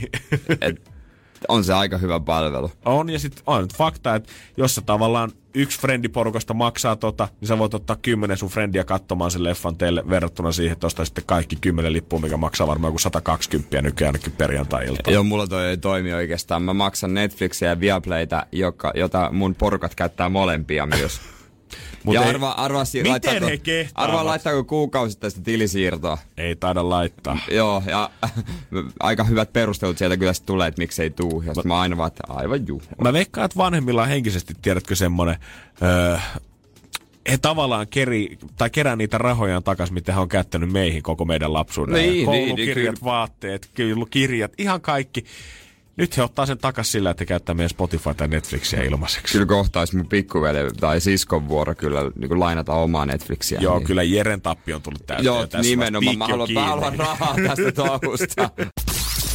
Et on se aika hyvä palvelu. On, ja sitten on nyt fakta, että jos sä tavallaan yksi frendiporukasta maksaa tota, niin sä voit ottaa kymmenen sun frendiä katsomaan sen leffan teille verrattuna siihen, että ostaa sitten kaikki kymmenen lippua, mikä maksaa varmaan joku 120 nykyään ainakin perjantai-ilta. Joo, mulla toi ei toimi oikeastaan. Mä maksan Netflixiä ja Viaplayta, joka, jota mun porukat käyttää molempia myös. Mut ja ei- arva, arva, Miten laittaako, he kehtaavat? arva laittaako kuukausittaista tilisiirtoa. Ei taida laittaa. Joo, ja aika hyvät perustelut sieltä kyllä tulee, että miksei tuu. Ja sit mä aina vaan, että aivan juu. Mä veikkaan, että vanhemmilla on henkisesti, tiedätkö, semmonen... Öö, he tavallaan keri, tai kerää niitä rahojaan takaisin, mitä he on käyttänyt meihin koko meidän lapsuuden. Niin, ajan. niin, Koulukirjat, niin, vaatteet, kirjat, ihan kaikki. Nyt he ottaa sen takaisin sillä, että käyttää meidän Spotify tai Netflixiä ilmaiseksi. Kyllä kohtaisi mun pikkuveli tai siskon vuoro kyllä niin kuin lainata omaa Netflixiä. Joo, niin. kyllä Jeren tappi on tullut täyteen. Joo, tässä nimenomaan. Mä haluan, on mä haluan rahaa tästä touhusta.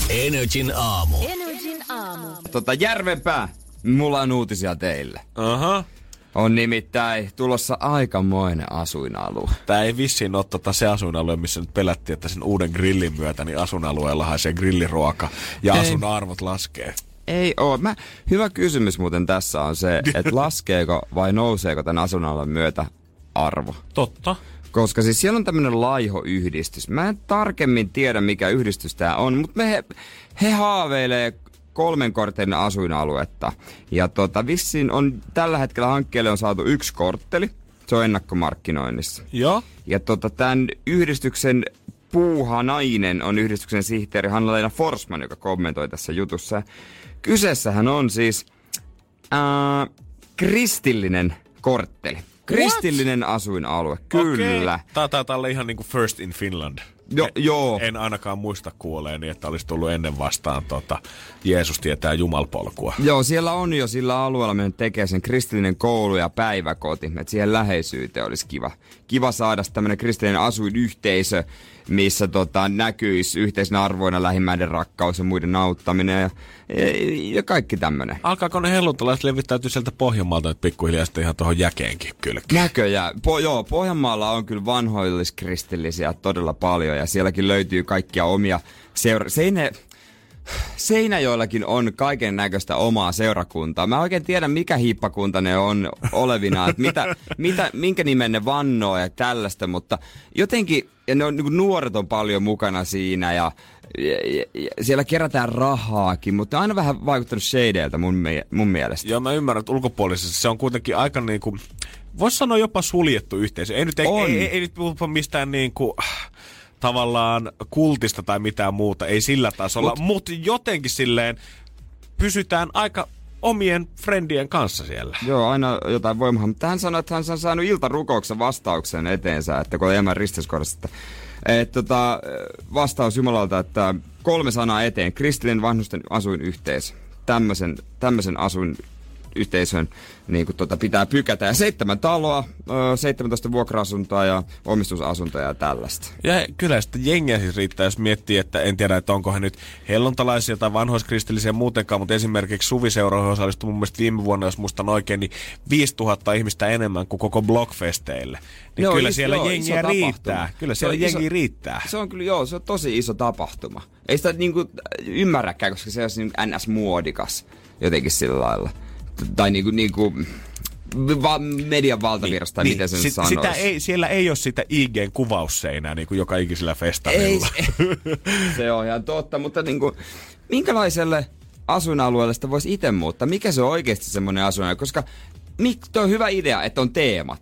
Energin aamu. Energin aamu. tota, Järvenpää, mulla on uutisia teille. Aha. On nimittäin tulossa aikamoinen asuinalue. Tää ei vissiin ole tota se asuinalue, missä nyt pelättiin, että sen uuden grillin myötä niin asuinalueella haisee grilliruoka ja Ei. asun arvot laskee. Ei oo. Mä, hyvä kysymys muuten tässä on se, että laskeeko vai nouseeko tämän asuinalueen myötä arvo. Totta. Koska siis siellä on tämmönen laihoyhdistys. Mä en tarkemmin tiedä, mikä yhdistys tää on, mutta me he, he haaveilee kolmen korttelin asuinaluetta. Ja tota, vissiin on tällä hetkellä hankkeelle on saatu yksi kortteli. Se on ennakkomarkkinoinnissa. Joo. Ja tota, tämän yhdistyksen puuhanainen on yhdistyksen sihteeri Hanna-Leena Forsman, joka kommentoi tässä jutussa. Kyseessähän on siis ää, kristillinen kortteli. Kristillinen asuinalue, kyllä. Okei. Tää taitaa olla ihan niinku first in Finland. Jo, joo. En ainakaan muista kuuleeni, että olisi tullut ennen vastaan tota, Jeesus tietää jumalpolkua. Joo, siellä on jo sillä alueella mennyt tekee sen kristillinen koulu ja päiväkoti. Että siihen läheisyyteen olisi kiva, kiva saada tämmöinen kristillinen asuinyhteisö, missä tota, näkyisi yhteisenä arvoina lähimmäiden rakkaus ja muiden auttaminen ja, ja, ja kaikki tämmöinen. Alkaako ne helluntalaiset levittäytyä sieltä Pohjanmaalta nyt pikkuhiljaa sitten ihan tuohon jäkeenkin kylkeen? Näköjään. Po, joo, Pohjanmaalla on kyllä vanhoilliskristillisiä todella paljon ja sielläkin löytyy kaikkia omia seura... Seinä... Seinäjoellakin on kaiken näköistä omaa seurakuntaa. Mä en oikein tiedä, mikä hiippakunta ne on olevina, että mitä, mitä, minkä nimen ne vannoo ja tällaista, mutta jotenkin, ja ne on, niin nuoret on paljon mukana siinä ja, ja, ja, ja siellä kerätään rahaakin, mutta aina vähän vaikuttanut shadeilta mun, mie- mun mielestä. Joo, mä ymmärrän, että ulkopuolisesti se on kuitenkin aika niinku, voisi sanoa jopa suljettu yhteisö. Ei nyt, ei, ei, ei, ei nyt puhuta mistään niinku, tavallaan kultista tai mitään muuta, ei sillä tasolla, Mut- mutta mut jotenkin silleen pysytään aika omien frendien kanssa siellä. Joo, aina jotain voimaa. Mutta hän sanoi, että hän on saanut iltarukouksen vastauksen eteensä, että kun Emän ristiskohdassa, että et, tota, vastaus Jumalalta, että kolme sanaa eteen, kristillinen vanhusten asuinyhteisö. Tämmöisen, tämmöisen asuin yhteisön niin kuin, tota, pitää pykätä. Ja seitsemän taloa, ö, 17 vuokra-asuntoa ja omistusasuntoja ja tällaista. Ja kyllä sitten jengiä siis riittää, jos miettii, että en tiedä, että onko he nyt hellontalaisia tai vanhoiskristillisiä muutenkaan, mutta esimerkiksi Suviseuroihin osallistui mun mielestä viime vuonna, jos muistan oikein, niin 5000 ihmistä enemmän kuin koko Blockfesteille. Niin Joo, kyllä is- siellä joo, jengiä riittää. tapahtuma. Kyllä siellä jengiä iso- riittää. Se on kyllä, joo, se on tosi iso tapahtuma. Ei sitä niinku ymmärräkään, koska se olisi niinku ns-muodikas jotenkin sillä lailla. Tai niinku, niinku va- median valtavirrasta, tai miten sen sit, sanoisi. sitä ei, siellä ei ole sitä IGn kuvausseinää niin kuin joka ikisellä ei, festarilla. se, se on ihan totta, mutta niinku, minkälaiselle asuinalueelle sitä voisi itse muuttaa? Mikä se on oikeasti semmoinen asuinalue? Koska mik, toi on hyvä idea, että on teemat.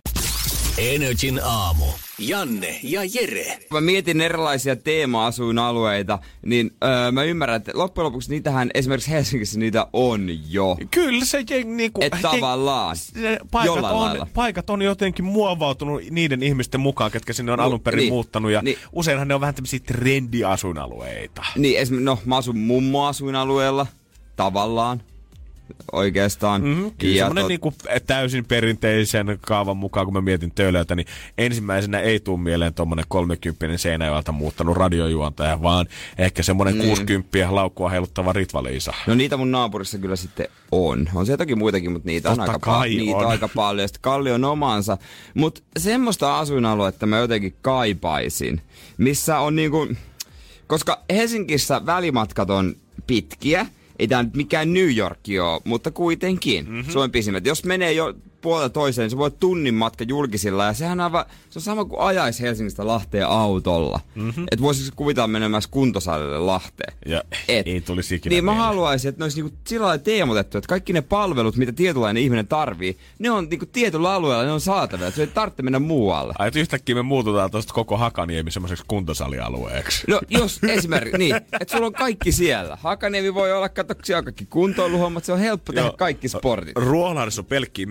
Energin aamu. Janne ja Jere. Kun mä mietin erilaisia teema-asuinalueita, niin öö, mä ymmärrän, että loppujen lopuksi niitähän esimerkiksi Helsingissä niitä on jo. Kyllä se jengi niinku... Et tavallaan. ne paikat Jollain on, lailla. paikat on jotenkin muovautunut niiden ihmisten mukaan, ketkä sinne on No, alun perin niin, muuttanut. Ja niin. useinhan ne on vähän tämmöisiä trendiasuinalueita. Niin, esimerkiksi, no mä asun mummo-asuinalueella, tavallaan, oikeastaan. Mm, kyllä Ja semmoinen tot- niinku täysin perinteisen kaavan mukaan, kun mä mietin töölöitä, niin ensimmäisenä ei tuu mieleen tuommoinen 30 Seinäjoelta muuttanut radiojuontaja, vaan ehkä semmoinen Mm. 60 laukkua heiluttava Ritva-Liisa. No niitä mun naapurissa kyllä sitten on. On siellä toki muitakin, mutta niitä Totta on aika, kai niitä on. aika paljon. Sitten Kalli on omansa. Mutta semmoista asuinaluetta mä jotenkin kaipaisin, missä on niinku... Koska Helsingissä välimatkat on pitkiä, ei tämä nyt mikään New York ole, mutta kuitenkin Mhm. mm-hmm. Suomen pisimmät. Jos menee jo puolelta toiseen, se voi olla tunnin matka julkisilla ja sehän on aivan, se on sama kuin ajaisi Helsingistä Lahteen autolla. Mhm. Mm-hmm. Että voisiko kuvitella menemässä kuntosalille Lahteen. Ja ei tulisi ikinä Niin mä mieleen. haluaisin, että ne olisi niinku sillä lailla teemotettu, että kaikki ne palvelut, mitä tietynlainen ihminen tarvii, ne on niinku tietyllä alueella, ne on saatavilla. että Se ei tarvitse mennä muualle. Ai, yhtäkkiä me muututaan tuosta koko Hakaniemi semmoiseksi kuntosalialueeksi. No jos esimerkiksi, niin, että sulla on kaikki siellä. Hakaniemi voi olla, on kaikki kuntoiluhommat, se on helppo tehdä Joo. kaikki sportit. Ruoholahdenissa on pelkkiä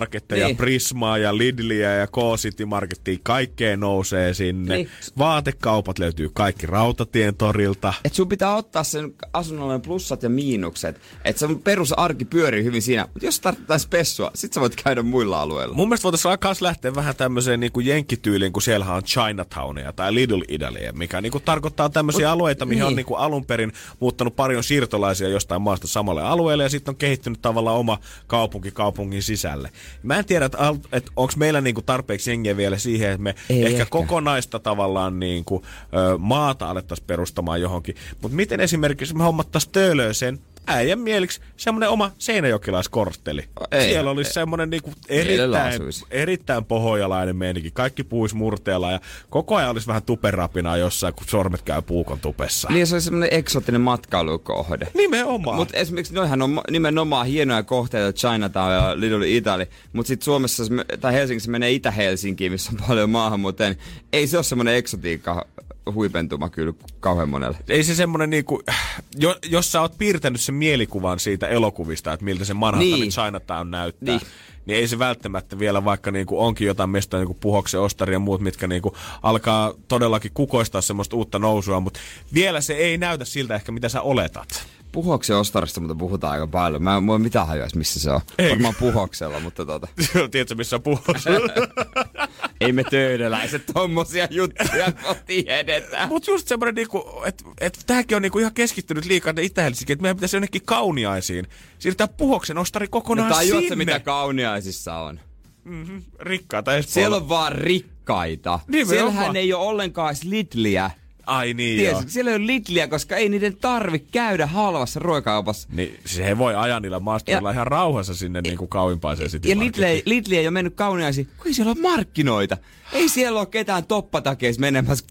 megamarketteja, Niin. Prismaa ja Lidliä ja K-City Markettia. Kaikkea nousee sinne. Niin. Vaatekaupat löytyy kaikki Rautatien torilta. Et sun pitää ottaa sen asunnollinen plussat ja miinukset. Että se perusarki pyörii hyvin siinä. Mutta jos tarvitaan spessua, sit sä voit käydä muilla alueilla. Mun mielestä voitaisiin myös lähteä vähän tämmöiseen niin kuin jenkkityyliin, kun siellä on Chinatownia tai Little Italia, mikä niin kuin tarkoittaa tämmöisiä Mut- alueita, mihin on niin. niin kuin alun perin muuttanut paljon siirtolaisia jostain maasta samalle alueelle ja sitten on kehittynyt tavallaan oma kaupunki kaupungin sisälle. Mä en tiedä, että, että onko meillä niin kuin tarpeeksi jengiä vielä siihen, että me Ei ehkä, ehkä. kokonaista tavallaan niin kuin, ö, maata alettaisiin perustamaan johonkin. Mutta miten esimerkiksi me hommattaisiin töölöön äijän mieliksi semmoinen oma seinäjokilaiskortteli. Ei. Siellä olisi semmoinen niinku erittäin, erittäin pohojalainen meininki. Kaikki puis murteella ja koko ajan olisi vähän tuperapinaa jossain, kun sormet käy puukon tupessa. Niin se on semmoinen eksoottinen matkailukohde. Nimenomaan. Mutta esimerkiksi noihän on nimenomaan hienoja kohteita, Chinatown ja Little Italy. Mutta sitten Suomessa tai Helsingissä menee Itä-Helsinkiin, missä on paljon maahanmuuttajia, niin ei se ole semmoinen eksotiikka huipentuma kyllä kauhean monelle. ei se semmoinen niinku, jo, jos sä oot piirtänyt sen mielikuvan siitä elokuvista, että miltä se Manhattanin Niin. Chinatown näyttää, niin. Niin. niin ei se välttämättä vielä, vaikka niinku onkin jotain mestoja, niinku Puhoksen, Ostari ja muut, mitkä niinku alkaa todellakin kukoistaa semmoista uutta nousua, mutta vielä se ei näytä siltä ehkä, mitä sä oletat. Puhoksen Ostarista, mutta puhutaan aika paljon. Mä en mulla mitään hajoa, edes, missä se on. Eikö? Varmaan Puhoksella, mutta tota, Tiedätkö, missä Puhoksen? ei me töydöläiset tommosia juttuja tiedetään. Mutta just semmoinen, niinku, että et, tämäkin on niinku ihan keskittynyt liikaa tänne Itä-Helsinkiin, että meidän pitäisi jonnekin kauniaisiin siirtää Puhoksen ostari No kokonaan tajuat sinne. sä, mitä kauniaisissa on? Rikkaata Espoolla. Siellä on vaan rikkaita. Nimenomaan. Siellähän ei ole ollenkaan Lidliä. Ai niin joo. Tiesi, siellä ei ole Lidliä, koska ei niiden tarvi käydä halvassa ruokakaupassa. Niin, siis he voi ajaa niillä maasturilla Ja- ihan rauhassa sinne niin kuin kauimpaiseen City Ja Lidli. Lidli ei ole mennyt kauniaisiin, kun ei siellä ole markkinoita. Ei siellä ole ketään toppatakeissa menemässä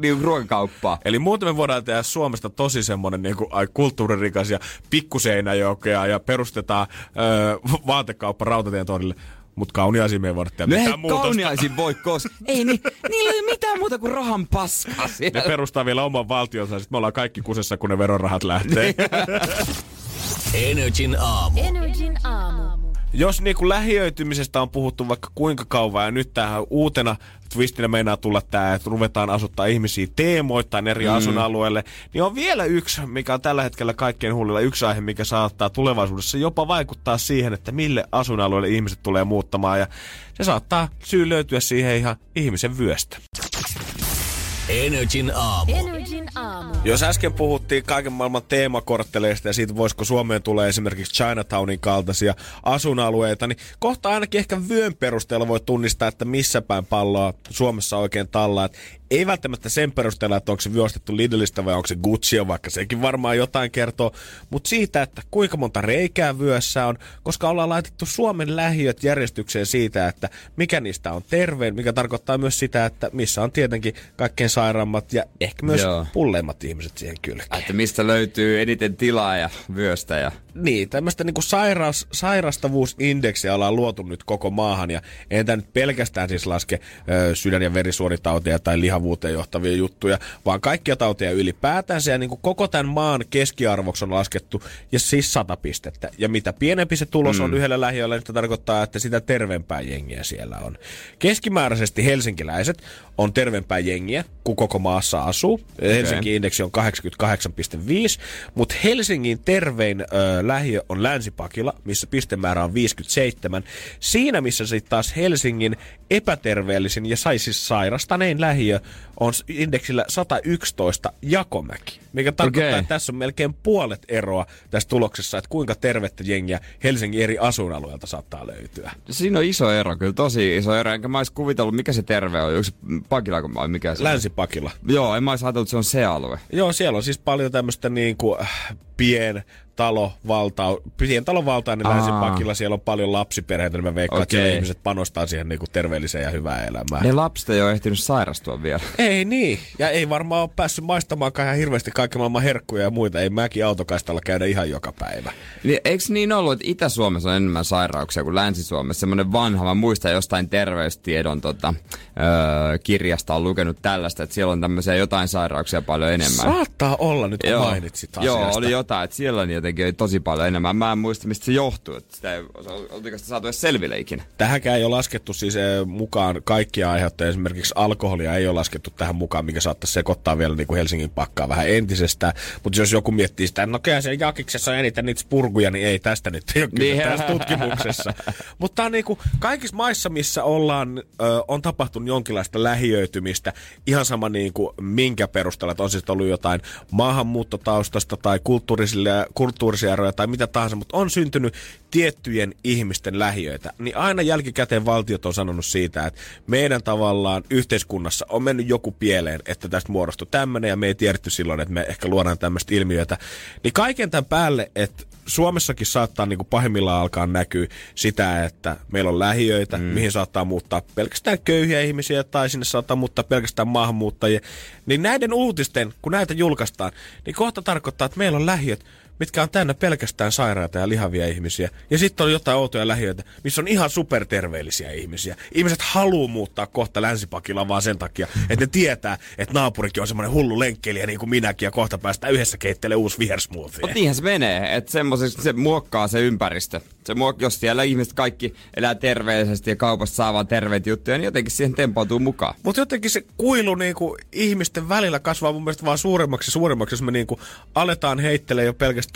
niin ruokakauppaa. Eli muuten me voidaan tehdä Suomesta tosi semmonen niin ai, kulttuuririkas ja pikkuseinäjokea ja perustetaan öö, vaatekauppa Rautatien torille. Mutta kauniaisiin me ei voida tehdä No ei mitään muutosta. kauniaisin voi kos. Ei ni, niillä ei ole mitään muuta kuin rahan paskaa Ne siellä. perustaa vielä oman valtionsa, sitten me ollaan kaikki kusessa, kun ne verorahat lähtee. Energin aamu. Energin aamu. Jos niin kuin lähiöitymisestä on puhuttu vaikka kuinka kauan ja nyt tähän uutena twistinä meinaa tulla tämä, että ruvetaan asuttaa ihmisiä teemoittain eri mm. asuinalueille, niin on vielä yksi, mikä on tällä hetkellä kaikkein huulilla yksi aihe, mikä saattaa tulevaisuudessa jopa vaikuttaa siihen, että mille asuinalueelle ihmiset tulee muuttamaan ja se saattaa syy löytyä siihen ihan ihmisen vyöstä. Energin aamu. Energin aamu. Jos äsken puhuttiin kaiken maailman teemakortteleista ja siitä, voisiko Suomeen tulee esimerkiksi Chinatownin kaltaisia asuinalueita, niin kohta ainakin ehkä vyön perusteella voi tunnistaa, että missä päin palloa Suomessa oikein tallaa. Ei välttämättä sen perusteella, että onko se vyöstetty Lidlistä vai onko se Gucci, vaikka sekin varmaan jotain kertoo, mutta siitä, että kuinka monta reikää vyössä on, koska ollaan laitettu Suomen lähiöt järjestykseen siitä, että mikä niistä on terveen, mikä tarkoittaa myös sitä, että missä on tietenkin kaikkein sairaammat ja ehkä myös Joo. pulleimmat ihmiset siihen kylkeen. että mistä löytyy eniten tilaa ja vyöstä. Ja... Niin, tämmöistä niinku sairas, sairastavuusindeksiä ollaan luotu nyt koko maahan, ja ei tämä nyt pelkästään siis laske ö, sydän- ja verisuonitauteja tai lihavuuteen johtavia juttuja, vaan kaikkia tauteja ylipäätänsä, ja niinku koko tämän maan keskiarvoksi on laskettu, ja siis 100 pistettä. Ja mitä pienempi se tulos mm. on yhdellä lähiöllä, niin se tarkoittaa, että sitä terveempää jengiä siellä on. Keskimääräisesti helsinkiläiset on terveempää jengiä, kun koko maassa asuu. Okay. Helsingin indeksi on 88,5, mutta Helsingin tervein ö, lähiö on Länsipakila, missä pistemäärä on 57. Siinä, missä sitten taas Helsingin epäterveellisin ja sai siis sairastanein lähiö on indeksillä 111 Jakomäki. Mikä tarkoittaa, Okei. että tässä on melkein puolet eroa tässä tuloksessa, että kuinka tervettä jengiä Helsingin eri asuinalueelta saattaa löytyä. Siinä on iso ero, kyllä tosi iso ero. Enkä mä olisi kuvitellut, mikä se terve on. Se Pakila vai mikä se? Länsipakila. Joo, en mä olisi ajatellut, että se on se alue. Joo, siellä on siis paljon tämmöistä niin kuin äh, pien talo valta, pientalovaltainen Aa. länsipakilla. Siellä on paljon lapsiperheitä, niin mä veikkaan, että Okei. siellä ihmiset panostaa siihen niin kuin terveelliseen ja hyvään elämään. Ne lapset ei ole ehtinyt sairastua vielä. Ei niin. Ja ei varmaan ole päässyt maistamaankaan ihan hirveästi kaiken maailman herkkuja ja muita. Ei mäkin autokaistalla käydä ihan joka päivä. Niin, eikö niin ollut, että Itä-Suomessa on enemmän sairauksia kuin Länsi-Suomessa? Semmoinen vanha, mä muistan jostain terveystiedon tota, öö, kirjasta on lukenut tällaista, että siellä on tämmöisiä jotain sairauksia paljon enemmän. Saattaa olla nyt, kun mainitsit asiasta. Joo, oli jotain, että siellä on jotenkin oli tosi paljon enemmän. Mä en muista, mistä se johtuu, että sitä ei oltiko sitä saatu edes selville ikinä. Tähänkään ei ole laskettu siis eh, mukaan kaikkia aiheuttajia. Esimerkiksi alkoholia ei ole laskettu tähän mukaan, mikä saattaisi sekoittaa vielä niin kuin Helsingin pakkaa vähän entisestään. Mutta jos joku miettii sitä, no kyllä siellä Jakiksessa on eniten niitä spurguja, niin ei tästä nyt ei ole Niin. niin. tässä tutkimuksessa. Mutta on niin kuin kaikissa maissa, missä ollaan, ö, on tapahtunut jonkinlaista lähiöitymistä, ihan sama niin kuin minkä perusteella, että on siis ollut jotain maahanmuuttotaustasta tai kulttuurisia, kulttuurisia eroja tai mitä tahansa, mutta on syntynyt tiettyjen ihmisten lähiöitä, niin aina jälkikäteen valtiot on sanonut siitä, että meidän tavallaan yhteiskunnassa on mennyt joku pieleen, että tästä muodostui tämmöinen ja me ei tiedetty silloin, että me ehkä luodaan tämmöistä ilmiötä. Niin kaiken tämän päälle, että Suomessakin saattaa niin kuin pahimmillaan alkaa näkyä sitä, että meillä on lähiöitä, mm. mihin saattaa muuttaa pelkästään köyhiä ihmisiä tai sinne saattaa muuttaa pelkästään maahanmuuttajia. Niin näiden uutisten, kun näitä julkaistaan, niin kohta tarkoittaa, että meillä on lähiöt, mitkä on täynnä pelkästään sairaita ja lihavia ihmisiä. Ja sitten on jotain outoja lähiöitä, missä on ihan superterveellisiä ihmisiä. Ihmiset haluu muuttaa kohta länsipakilla vaan sen takia, että ne tietää, että naapurikin on semmoinen hullu lenkkeilijä niin kuin minäkin ja kohta päästään yhdessä keittelee uusi vihersmoothie. Mutta niinhän se menee, että se muokkaa se ympäristö. Se muok- jos siellä ihmiset kaikki elää terveellisesti ja kaupasta saa vaan terveitä juttuja, niin jotenkin siihen tempautuu mukaan. Mutta jotenkin se kuilu niinku ihmisten välillä kasvaa mun mielestä vaan suuremmaksi ja suuremmaksi, jos me niinku aletaan heittelee jo pelkästään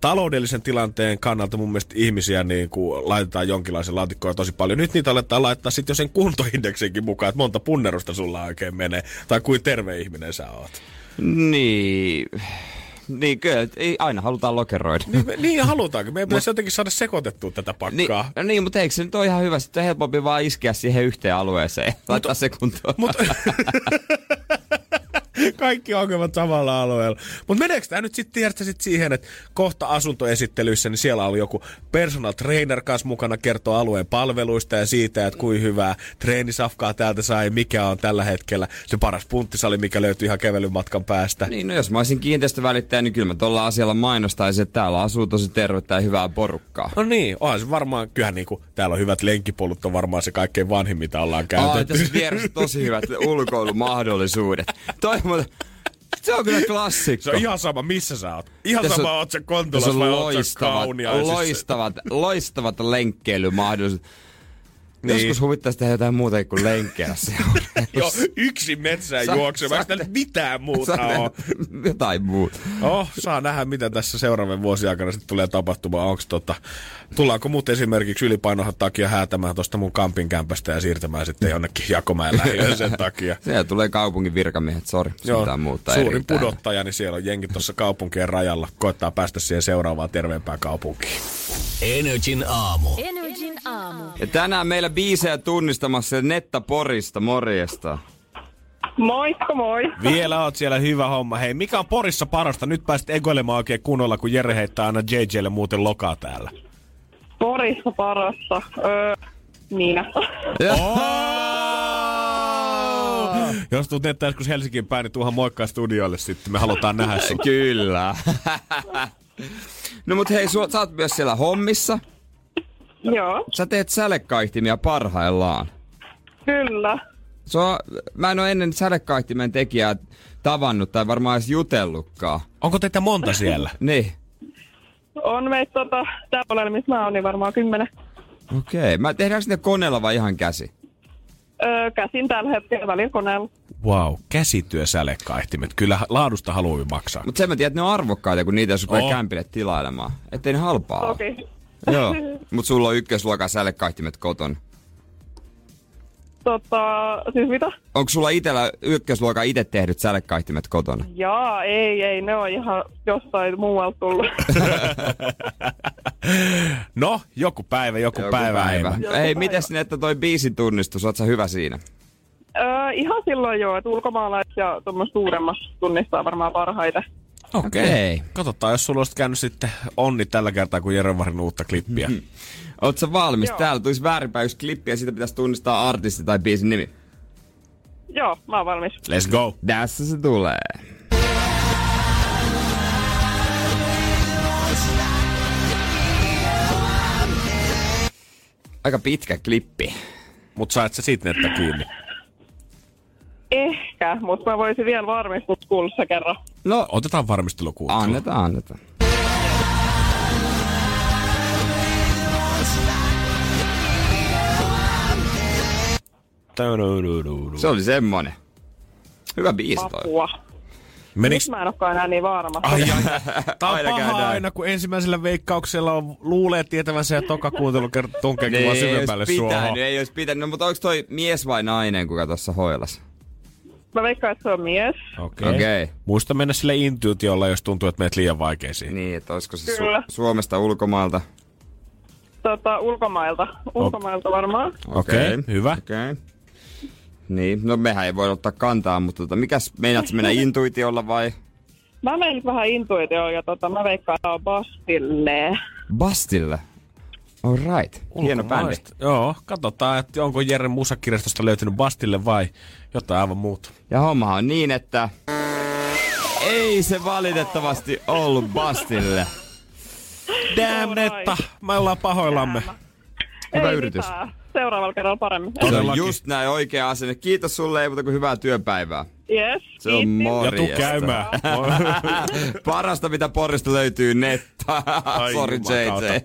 taloudellisen tilanteen kannalta mun mielestä ihmisiä niinku laitetaan jonkinlaisen laatikkoon tosi paljon. Nyt niitä aletaan laittaa sitten jo sen kuntoindeksinkin mukaan, että monta punnerusta sulla oikein menee, tai kuin terve ihminen sä oot. Niin, niin kyllä, ei aina halutaan lokeroida. Niin, me- niin halutaanko. Meidän pitäisi jotenkin saada sekoitettua tätä Niin, pakkaa. no niin, mutta eikö se nyt ole ihan hyvä? Sitten on helpompi vaan iskeä siihen yhteen alueeseen. Laittaa se kuntoon. Mut, Kaikki ongelmat samalla alueella. Mutta meneekö tämä nyt sitten tiedätkö sit siihen, että kohta asuntoesittelyissä, niin siellä oli joku personal trainer kanssa mukana kertoo alueen palveluista ja siitä, että kuin hyvää treenisafkaa täältä sai, mikä on tällä hetkellä se paras punttisali, mikä löytyy ihan kävelymatkan päästä. Niin, no jos mä olisin kiinteistövälittäjä, niin kyllä mä tuolla asialla mainostaisin, että täällä asuu tosi tervettä ja hyvää porukkaa. No niin, onhan se varmaan, kyllähän niinku, täällä on hyvät lenkkipolut, on varmaan se kaikkein vanhin, mitä ollaan Ai, käytetty. tässä vieressä tosi hyvät ulkoilumahdollisuudet. Toi muuten, se on kyllä klassikko. Se on ihan sama, missä sä oot. Ihan Tässä sama, on- oot sä Kontulassa on vai oot sä loistavat, loistavat, loistavat lenkkeilymahdollisuudet. Niin. Joskus huvittaisi tehdä jotain muuta kuin lenkkeä Joo, yksi metsään Sa- juoksemaan. mitään muuta ole? Jotain muuta. Oh, saa nähdä, mitä tässä seuraavan vuosien aikana sitten tulee tapahtumaan. Onks tota, tullaanko muut esimerkiksi ylipainohan takia häätämään tuosta mun kampin kämpästä ja siirtämään sitten jonnekin Jakomäen lähiöön sen takia. Siellä tulee kaupungin virkamiehet, sori, Joo, muuttaa suurin pudottaja, niin siellä on jengi tuossa kaupunkien rajalla. Koittaa päästä siihen seuraavaan terveempään kaupunkiin. Energin aamu. Energin aamu. Ja tänään meillä biisejä tunnistamassa Netta Porista, morjesta. Moikka moi. Vielä oot siellä hyvä homma. Hei, mikä on Porissa parasta? Nyt pääsit egoilemaan oikein kunnolla, kun Jere heittää aina JJlle muuten lokaa täällä. Porissa parasta. Öö, Niina. Oh! Jos tulet nettä joskus Helsinkiin päin, niin tuuhan moikkaa studioille sitten. Me halutaan nähdä sun. Kyllä. no mut hei, sua, sä oot myös siellä hommissa. Joo, Sä teet sälekaihtimia parhaillaan. kyllä. Se on, mä en ole ennen sälekaihtimen tekijää tavannut tai varmaan edes jutellutkaan. Onko teitä monta siellä? Niin. On meitä tota, tää puolella, missä mä oon, niin varmaan kymmenen. Okei. Mä tehdäänkö ne koneella vai ihan käsi? Öö, käsin tällä hetkellä välillä koneella. Wow, käsityösälekaihtimet. Kyllä laadusta haluaa maksaa. Mutta sen mä tiedän, että ne on arvokkaita, kun niitä jos rupeaa Oo. kämpille tilailemaan. Ettei ne halpaa ole. Toki. Joo. Mut sulla on ykkösluokan sälekaihtimet koton. Tota, siis mitä? Onko sulla itellä ykkösluokan itse tehdyt sälekaihtimet kotona? Jaa, ei, ei, ne on ihan jostain muualta tullut. No, joku päivä, joku, joku päivä. päivä. Joku Hei, päivä. mites Netta toi biisin tunnistus? Oot sä hyvä siinä? öö, ihan silloin joo, että ulkomaalaiset ja tuommoista suuremmasta tunnistaa varmaan parhaiten. Okei. Okay. Katsotaan, jos sulla olisi käynyt sitten onni tällä kertaa, kun Jere Varin uutta klippiä. Oot sä valmis? Joo. Täällä tulisi väärinpäin yksi klippi ja siitä pitäisi tunnistaa artisti tai biisin nimi. Joo, mä oon valmis. Let's go. Tässä se tulee. Aika pitkä klippi. Mut sait sä siitä nettä kiinni. Ehkä, mutta mä voisin vielä se kerran. No, Otetaan varmistelukuuntelu. annetaan, annetaan. Se oli semmonen. Hyvä biisi toi. Apua. Meniks... Nyt mä en olekaan enää niin varma. Ai, ai. Tää on Aina paha aina, kun ensimmäisellä veikkauksella on, luulee tietävänsä ja toka kuuntelu tunkeekin vaan ei syvemmälle olisi suohon. pitänyt, ei olisi pitänyt. No, mutta onko toi mies vai nainen, kuka tuossa hoilas? Mä veikkaan, että se on mies. Okei. Okei. Muista mennä sille intuitiolla, jos tuntuu, että meet liian vaikeisiin. Niin, että olisiko se Kyllä. Su- Suomesta ulkomailta? Tota, ulkomailta. Ulkomailta varmaan. Okei, okay, hyvä. Okei. Okay. Niin, no mehän ei voi ottaa kantaa, mutta tota, mikäs, meinaatko mennä intuitiolla vai? Mä menen vähän intuitioon ja tota, mä veikkaan, että on Bastille. Bastille. All right. Hieno bändi. Joo, katsotaan, että onko Jere musakirjastosta löytynyt Bastille vai jotain aivan muuta. Ja homma on niin, että ei se valitettavasti ollut Bastille. Damn, Netta, me ollaan pahoillamme. Hyvä Ei yritys. Mitään. Seuraavalla kerralla paremmin. Se on Todellakin. just näin oikea asenne. Kiitos sulle, ei muuta kuin hyvää työpäivää. Yes, Se on kiitti. morjesta. Ja tuu käymään. Parasta, mitä Porista löytyy, netta. Sorry. JJ.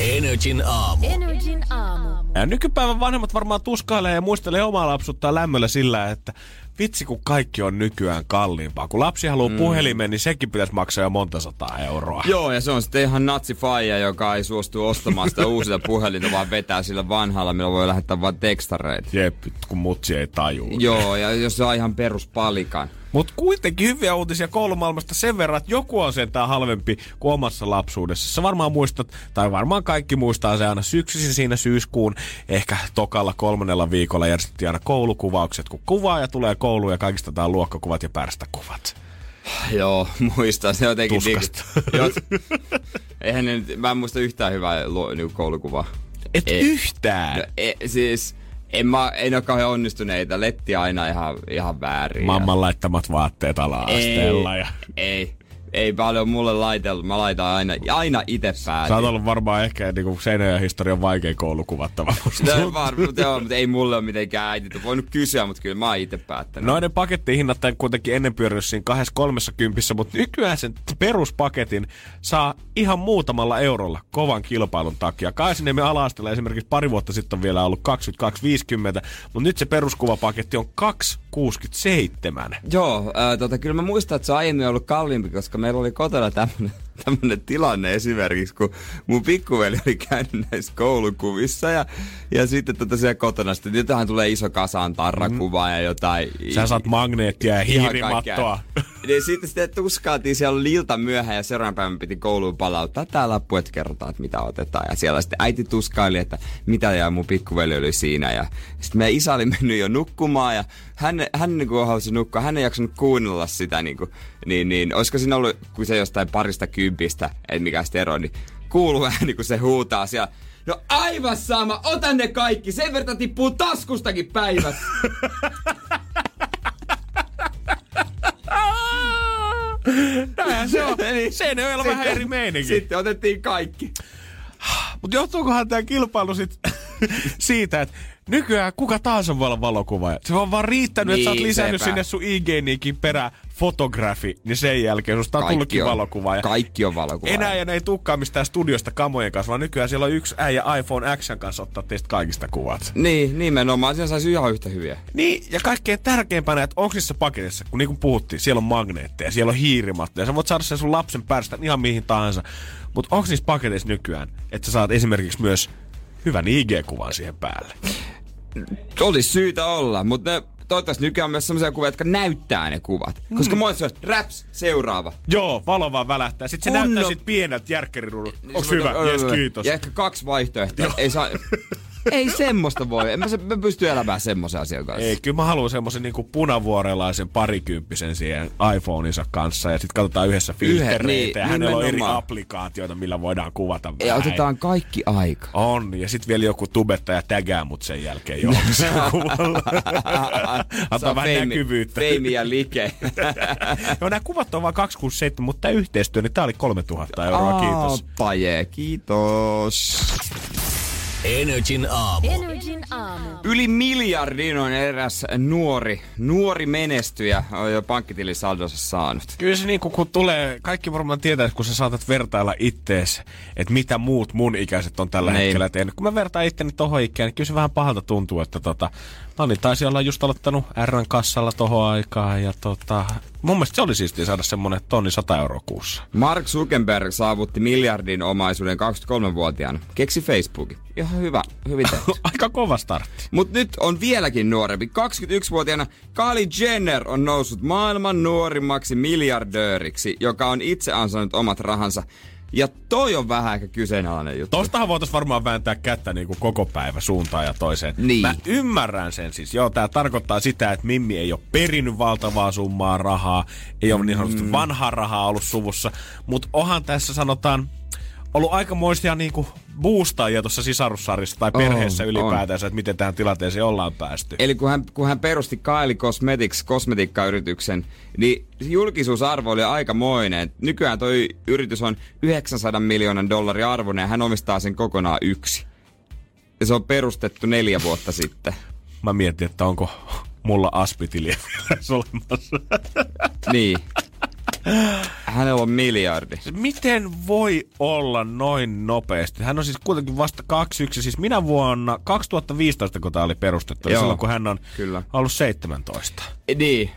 Energin aamu. Energin aamu. Ja nykypäivän vanhemmat varmaan tuskailee ja muistelee omaa lapsuttaan lämmöllä sillä, että vitsi kun kaikki on nykyään kalliimpaa. Kun lapsi haluaa mm. puhelimen, niin sekin pitäisi maksaa jo monta sataa euroa. Joo, ja se on sitten ihan natsifaija, joka ei suostu ostamaan sitä uusinta puhelinta, vaan vetää sillä vanhalla, millä voi lähettää vain tekstareita. Jep, kun mutsi ei tajuu. Joo, ja jos saa ihan peruspalikan. Mutta kuitenkin hyviä uutisia koulumaailmasta sen verran, että joku on sentään halvempi kuin omassa lapsuudessa. Sä varmaan muistat, tai varmaan kaikki muistaa se aina syksyisin siinä syyskuun, ehkä tokalla kolmannella viikolla järjestettiin aina koulukuvaukset, kun kuvaaja tulee kouluun ja kaikista tää luokkakuvat ja pärstäkuvat. Joo, muistan. Se jotenkin... Tuskasta. Niin, eihän ne, mä en muista yhtään hyvää luo, niin koulukuvaa. Et Ei. yhtään. No, e, siis, mä, en ole kauhean onnistuneita. Letti aina ihan, ihan väärin. Mamman laittamat vaatteet ala-asteella. ei, Ja... ei, ei paljon mulle laitellut. Mä laitan aina, aina itse päätin. Sä oot ollut varmaan ehkä niinku Seinäjoen historian vaikein koulukuvattava. No, var, mutta, joo, mutta ei mulle ole mitenkään äiti voinut kysyä, mutta kyllä mä oon itse päättänyt. Noiden pakettihinnat kuitenkin ennen pyörinyt siinä kahdessa kolmessa kympissä, mutta nykyään sen peruspaketin saa ihan muutamalla eurolla kovan kilpailun takia. Kaisinniemen ala esimerkiksi pari vuotta sitten on vielä ollut 22,50, mutta nyt se peruskuvapaketti on 2,67. Joo, äh, tota, kyllä mä muistan, että se on aiemmin ollut kalliimpi, koska meillä oli kotona tämmönen, tämmönen tilanne esimerkiksi, kun mun pikkuveli oli käynyt näissä koulukuvissa ja, ja sitten tota siellä kotona sitten jotain tulee iso kasaan tarrakuvaa ja jotain. Sä saat magneettia ja hiirimattoa. kaikkea. Niin sitten sitä tuskaatiin, siellä oli ilta myöhään ja seuraavan päivän piti kouluun palauttaa tää lappu, että kerrotaan, että mitä otetaan. Ja siellä sitten äiti tuskaili, että mitä ja mun pikkuveli oli siinä. Ja sitten meidän isä oli mennyt jo nukkumaan ja hän, hän niin kuin halusi nukkua, hän ei jaksanut kuunnella sitä. Niin, kuin, niin, niin olisiko siinä ollut kyse jostain parista kympistä, ei mikään ero, niin kuuluu ääni, niin kun se huutaa siellä. No aivan sama, ota ne kaikki, sen verran tippuu taskustakin päivässä. Näinhän se on. Sen ei ole vähän eri meininki. Sitten otettiin kaikki. Mutta johtuukohan tämä kilpailu sitten siitä, että nykyään kuka tahansa voi olla valokuvaaja. Se on vaan riittänyt, että sä oot Niin, lisännyt sepä. sinne sun IG-niinkin perään fotografi, niin sen jälkeen susta on tullutkin valokuvaaja. Kaikki on valokuvaaja. Enää ei tukkaa mistään studiosta kamojen kanssa, vaan nykyään siellä on yksi äijä iPhone X kanssa ottaa teistä kaikista kuvat. Niin, nimenomaan. Siinä saisi ihan yhtä hyviä. Niin, ja kaikkein tärkeimpänä, että onko niissä paketissa, kun niin kuin puhuttiin, siellä on magneetteja, siellä on hiirimatteja, sä voit saada sen sun lapsen päästä ihan mihin tahansa. Mutta onko niissä paketeissa nykyään, että sä saat esimerkiksi myös hyvän IG-kuvan siihen päälle? Olisi syytä olla, mutta ne toivottavasti nykyään on myös sellaisia kuvia, jotka näyttää ne kuvat. Mm. Koska monesti se on raps, seuraava. Joo, valo vaan välähtää. Sitten se Kunnon- näyttää sit pieneltä järkkäriruudulta. Onks Se- hyvä? Jes, kiitos. Ja ehkä kaksi vaihtoehtoa. Ei saa... Ei semmoista voi. En mä, se, mä pysty elämään semmoisen asian kanssa. Ei, kyllä mä haluan semmoisen niinku punavuorelaisen parikymppisen siihen iPhoneinsa kanssa ja sitten katsotaan yhdessä filtereitä niin, ja hänellä on eri applikaatioita, millä voidaan kuvata Ja vähän. otetaan kaikki aika. On, ja sitten vielä joku tubettaja tägää mut sen jälkeen johonkin sen kuvalla. Antaa vähän feimi- näkyvyyttä. Feimi ja like. Joo, nämä kuvat on vaan 267, mutta tämä yhteistyö, niin tää oli 3000 euroa, kiitos. Paje, kiitos. Energin aamu. Energin aamu. Yli miljardin on eräs nuori, nuori menestyjä on jo pankkitilisaldonsa saanut. Kyllä se niinku, kun tulee, kaikki varmaan tietää, kun sä saatat vertailla ittees, että mitä muut mun ikäiset on tällä Niin. hetkellä tehnyt. Kun mä vertaan itteni tohon ikään, niin kyllä se vähän pahalta tuntuu, että tota, Tani taisi olla just aloittanut Rn kassalla tohon aikaan ja tota, mun mielestä se oli siistiä saada semmonen tonni 100 euroa kuussa. Mark Zuckerberg saavutti miljardin omaisuuden 23-vuotiaana. Keksi Facebookin. Ihan hyvä, hyvin. Aika kova startti. Mut nyt on vieläkin nuorempi. 21-vuotiaana Kylie Jenner on noussut maailman nuorimmaksi miljardööriksi, joka on itse ansainnut omat rahansa. Ja toi on vähän ehkä kyseenalainen juttu. Tostahan voitais varmaan vääntää kättä niin kuin koko päivä suuntaan ja toiseen. Niin. Mä ymmärrän sen siis. Joo, tää tarkoittaa sitä, että Mimmi ei ole perinyt valtavaa summaa rahaa, ei ole niin sanotusti vanhaa rahaa ollut suvussa, mutta onhan tässä sanotaan ollut aikamoisia niinku boostaajia tuossa sisarussarjassa tai On, perheessä on. ylipäätänsä, että miten tähän tilanteeseen ollaan päästy. Eli kun hän, kun hän perusti Kylie Cosmetics kosmetiikkayrityksen, niin julkisuusarvo oli aikamoinen. Nykyään toi yritys on 900 miljoonan dollarin arvoinen ja hän omistaa sen kokonaan yksi. Ja se on perustettu neljä vuotta sitten. Mä mietin, että onko mulla aspitiliä vielä olemassa. Niin. Hänellä on miljardi. Miten voi olla noin nopeasti? Hän on siis kuitenkin vasta 21, siis minä vuonna 2015, kun tämä oli perustettu, Joo, silloin kun hän on kyllä. ollut 17. Niin.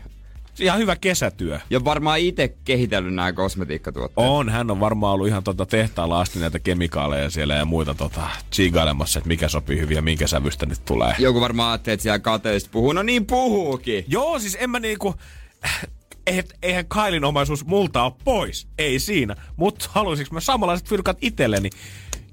Ihan hyvä kesätyö. Ja varmaan itse kehitellyt nämä kosmetiikkatuotteet. On, hän on varmaan ollut ihan tota tehtaalla asti näitä kemikaaleja siellä ja muita tota chigailemassa, että mikä sopii hyvin ja minkä sävystä nyt tulee. Joku varmaan ajattelee, että siellä kateellisesti puhuu. No niin puhuukin. Joo, siis en mä niinku... Eihän, Kailin omaisuus multa ole pois. Ei siinä. Mutta haluaisinko mä samanlaiset fyrkat itselleni?